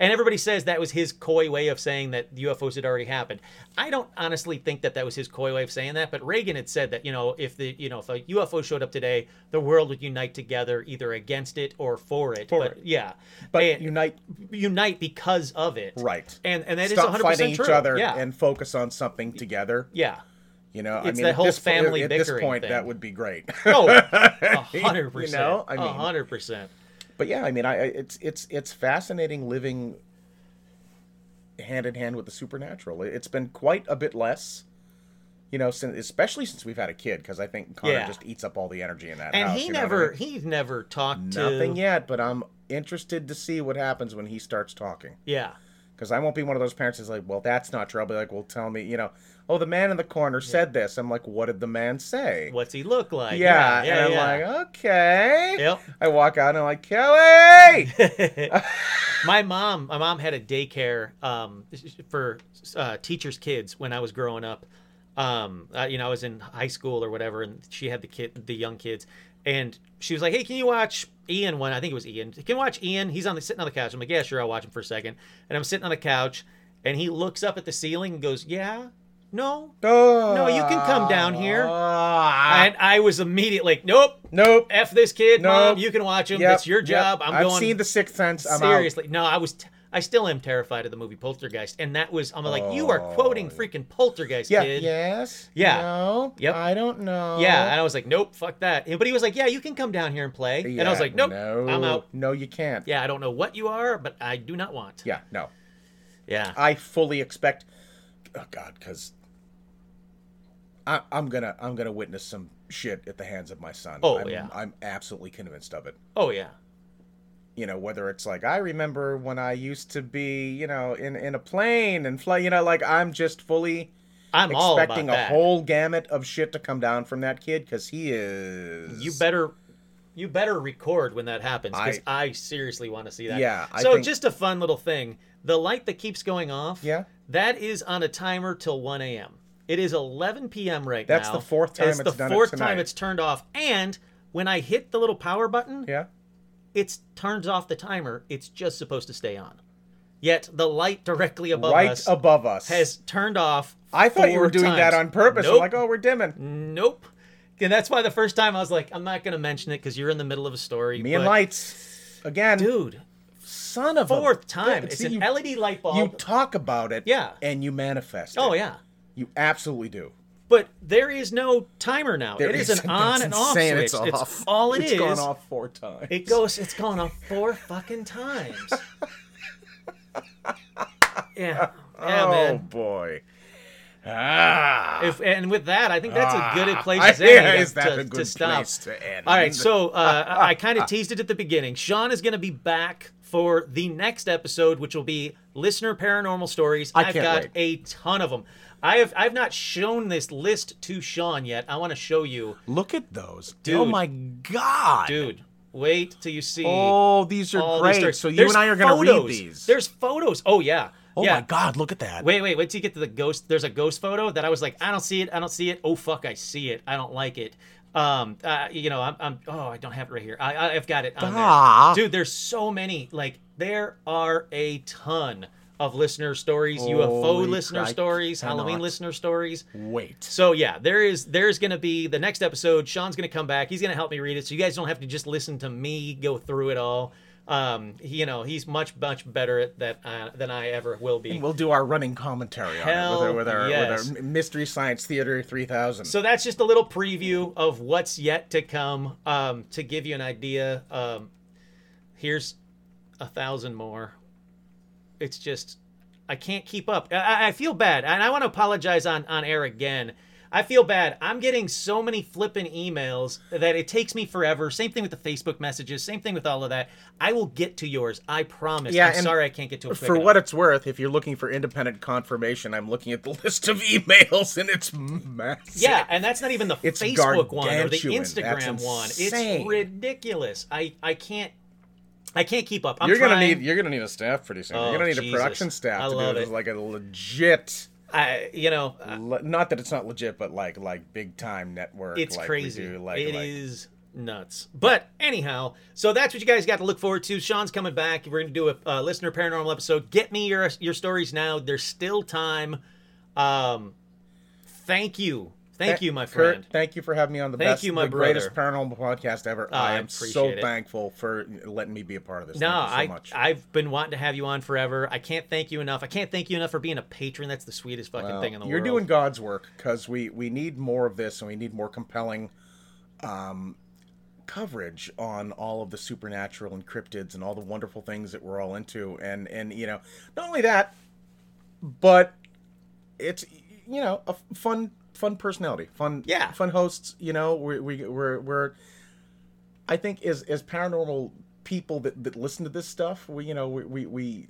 And everybody says that was his coy way of saying that UFOs had already happened. I don't honestly think that that was his coy way of saying that, but Reagan had said that you know if the you know if a UFO showed up today, the world would unite together either against it or for it. For but it. yeah, But And- unite, unite because of it. right? And and that is Stop 100% fighting true. each other Yeah. and focus on something together. yeah. You know, I mean, that whole this po- family at this point, thing. that would be great. Oh, a hundred You percent. know, I mean- hundred percent. But yeah, I mean, I, it's it's it's fascinating living hand in hand with the supernatural. It- It's been quite a bit less, you know, since especially since we've had a kid, because I think Connor Yeah. just eats up all the energy in that And house. he what I never mean? he's never talked to nothing yet, but I'm interested to see what happens when he starts talking. Yeah. Because I won't be one of those parents that's like, well, that's not true. I'll be like, well, tell me, you know, oh, the man in the corner said this. I'm like, what did the man say? What's he look like? yeah, yeah, and I'm yeah. like, okay. Yep. I walk out and I'm like, Kelly. my mom, my mom had a daycare um, for uh, teachers' kids when I was growing up. Um, uh, you know, I was in high school or whatever, and she had the kid, the young kids, and she was like, "Hey, can you watch Ian one? I think it was Ian. Can you watch Ian? He's on the sitting on the couch." I'm like, "Yeah, sure, I'll watch him for a second. And I'm sitting on the couch, and he looks up at the ceiling and goes, "Yeah, no." no, you can come down here. Ah. And I was immediately like, "Nope, nope. f this kid, Nope. mom. You can watch him. Yep, It's your yep. job. I'm I've going." seen the Sixth Sense. I'm Seriously, no, I was. T- I still am terrified of the movie Poltergeist, and that was. I'm like, you are quoting freaking Poltergeist, Yeah. kid. Yes. Yeah. No. Yep. I don't know. Yeah, and I was like, nope, fuck that. But he was like, yeah, you can come down here and play, and I was like, nope, no, I'm out. No, you can't. Yeah, I don't know what you are, but I do not want. Yeah. No. Yeah, I fully expect. Oh God, because I'm gonna I'm gonna witness some shit at the hands of my son. Oh, I'm, yeah. I'm absolutely convinced of it. oh yeah, You know, whether it's like I remember when I used to be, you know, in in a plane and fly. You know, like I'm just fully I'm all expecting a whole gamut of shit to come down from that kid because he is. You better. You better record when that happens because I- I, seriously want to see that. Yeah, I so think- just a fun little thing. The light that keeps going off. Yeah. That is on a timer till 1 a.m. It is 11 p.m. right That's now. That's the fourth time it's it's the done it fourth tonight. time it's turned off. And when I hit the little power button, Yeah. it turns off the timer. It's just supposed to stay on. Yet the light directly above right us above us. has turned off. I thought you were doing that on purpose. I'm like, oh, we're dimming. Nope. And that's why the first time I was like, I'm not going to mention it because you're in the middle of a story. Me and lights again. Dude, son of a fourth time. It's See, an you, LED light bulb. you talk about it, Yeah. and you manifest. Oh, it. oh, yeah. You absolutely do. But there is no timer now. There it is, is- an on and off insane, switch. It's, off. all it It's is. gone off four times. It goes. It's gone off four fucking times. yeah. Yeah, oh man. boy. Ah. If, and with that, I think that's a good Ah. place I- to end. yeah, is that to, a good to stop. place to end? All right, so uh, I kind of teased it at the beginning. Sean is going to be back for the next episode, which will be listener paranormal stories. I have can't got wait. a ton of them. I have I've not shown this list to Sean yet. I want to show you, Look at those. Dude. Oh my god. dude. Wait till you see. Oh, these are these great. stories. So you There's and I are going to read these. There's photos. Oh yeah. oh yeah. my god, look at that. Wait, wait, wait till you get to the ghost. There's a ghost photo that I was like, I don't see it. I don't see it. Oh fuck, I see it. I don't like it. Um, uh, you know, I'm, I'm. Oh, I don't have it right here. I, I I've got it on there. Dude, there's so many. Like, there are a ton of listener stories, UFO listener I stories, cannot. Halloween listener stories. Wait. So yeah, there is there's gonna be the next episode. Sean's gonna come back. He's gonna help me read it, so you guys don't have to just listen to me go through it all. Um, he- you know, he's much much better at that uh, than I ever will be. We'll do our running commentary on Hell it with our, with, our, yes. with our Mystery Science Theater 3000. So that's just a little preview of what's yet to come um, to give you an idea. Um, here's a thousand more. It's just I can't keep up. I, I feel bad, and I want to apologize on on air again. I feel bad. I'm getting so many flippin' emails that it takes me forever. Same thing with the Facebook messages. Same thing with all of that. I will get to yours. I promise. Yeah, I'm sorry I can't get to it. For enough. what it's worth, if you're looking for independent confirmation, I'm looking at the list of emails and it's massive. Yeah, and that's not even the It's Facebook one or the Instagram one. It's ridiculous. I I can't I can't keep up. I'm you're gonna need you're gonna need a staff pretty soon. Oh, you're gonna need Jesus. a production staff I to do this it. like a legit. I you know uh, le- not that it's not legit, but like like big time network. it's like crazy. do, like, It like- is nuts. But anyhow, so that's what you guys got to look forward to. Sean's coming back. We're gonna do a uh, listener paranormal episode. Get me your your stories now. There's still time. Um, thank you, thank Th- you, my Kurt, friend. thank you for having me on the Thank best, you, my the greatest paranormal podcast ever. Oh, I I am so it. thankful for letting me be a part of this. No, so I much. I've been wanting to have you on forever. I can't thank you enough. I can't thank you enough for being a patron. That's the sweetest fucking Well, thing in the world. you're doing God's work because we we need more of this and we need more compelling um, coverage on all of the supernatural and cryptids and all the wonderful things that we're all into. And and you know, not only that, but it's you know a fun fun personality, fun Yeah. fun hosts. You know, we we we're we're I think as as paranormal people that, that listen to this stuff, we you know we we, we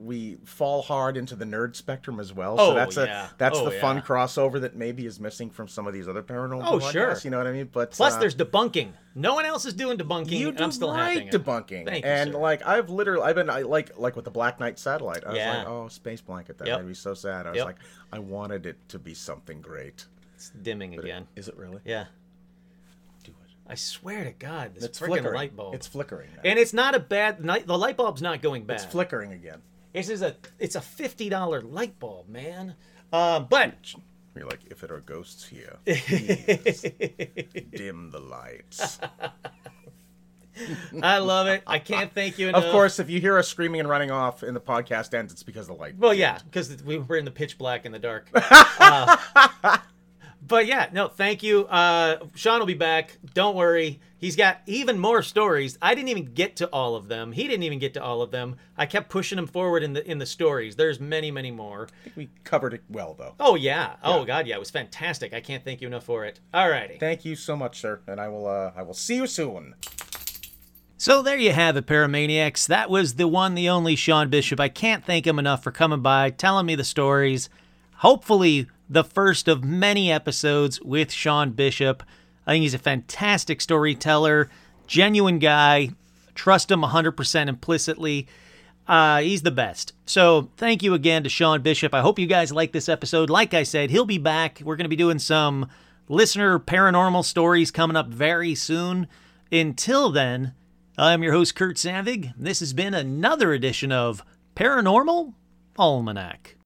we fall hard into the nerd spectrum as well. Oh, so that's yeah. a that's Oh, the fun yeah. crossover that maybe is missing from some of these other paranormal Oh, podcasts, sure. You know what I mean? But Plus, uh, there's debunking. No one else is doing debunking. you and do I'm still right it. debunking, Thank you, and sir. like I've literally I've been I, like like with the Black Knight satellite. I was like, oh, space blanket, that Yep. made me so sad. I was Yep. like, I wanted it to be something great. It's dimming again. Is it really? Yeah. Do it. I swear to God, this It's freaking flickering. light bulb. It's flickering. now. and it's not a bad night. The light bulb's not going bad. it's flickering again. This is a it's a fifty dollar light bulb, man. Um, but You're like, if there are ghosts here, please dim the lights. I love it. I can't thank you enough. Of course, if you hear us screaming and running off and the podcast ends, it's because the light. Well, yeah, because we were in the pitch black in the dark. Uh, but yeah, no, thank you. Uh, Sean will be back. Don't worry. He's got even more stories. I didn't even get to all of them. He didn't even get to all of them. I kept pushing him forward in the in the stories. There's many, many more. We covered it well, though. Oh yeah. Oh god, yeah. It was fantastic. I can't thank you enough for it. Alrighty. Thank you so much, sir, and I will. Uh, I will see you soon. So there you have it, Paramaniacs. That was the one, the only Sean Bishop. I can't thank him enough for coming by, telling me the stories. Hopefully, the first of many episodes with Sean Bishop. I think he's a fantastic storyteller, genuine guy. Trust him 100% implicitly. Uh, he's the best. So thank you again to Sean Bishop. I hope you guys like this episode. Like I said, he'll be back. We're going to be doing some listener paranormal stories coming up very soon. Until then, I'm your host, Kurt Savig. This has been another edition of Paranormal Almanac.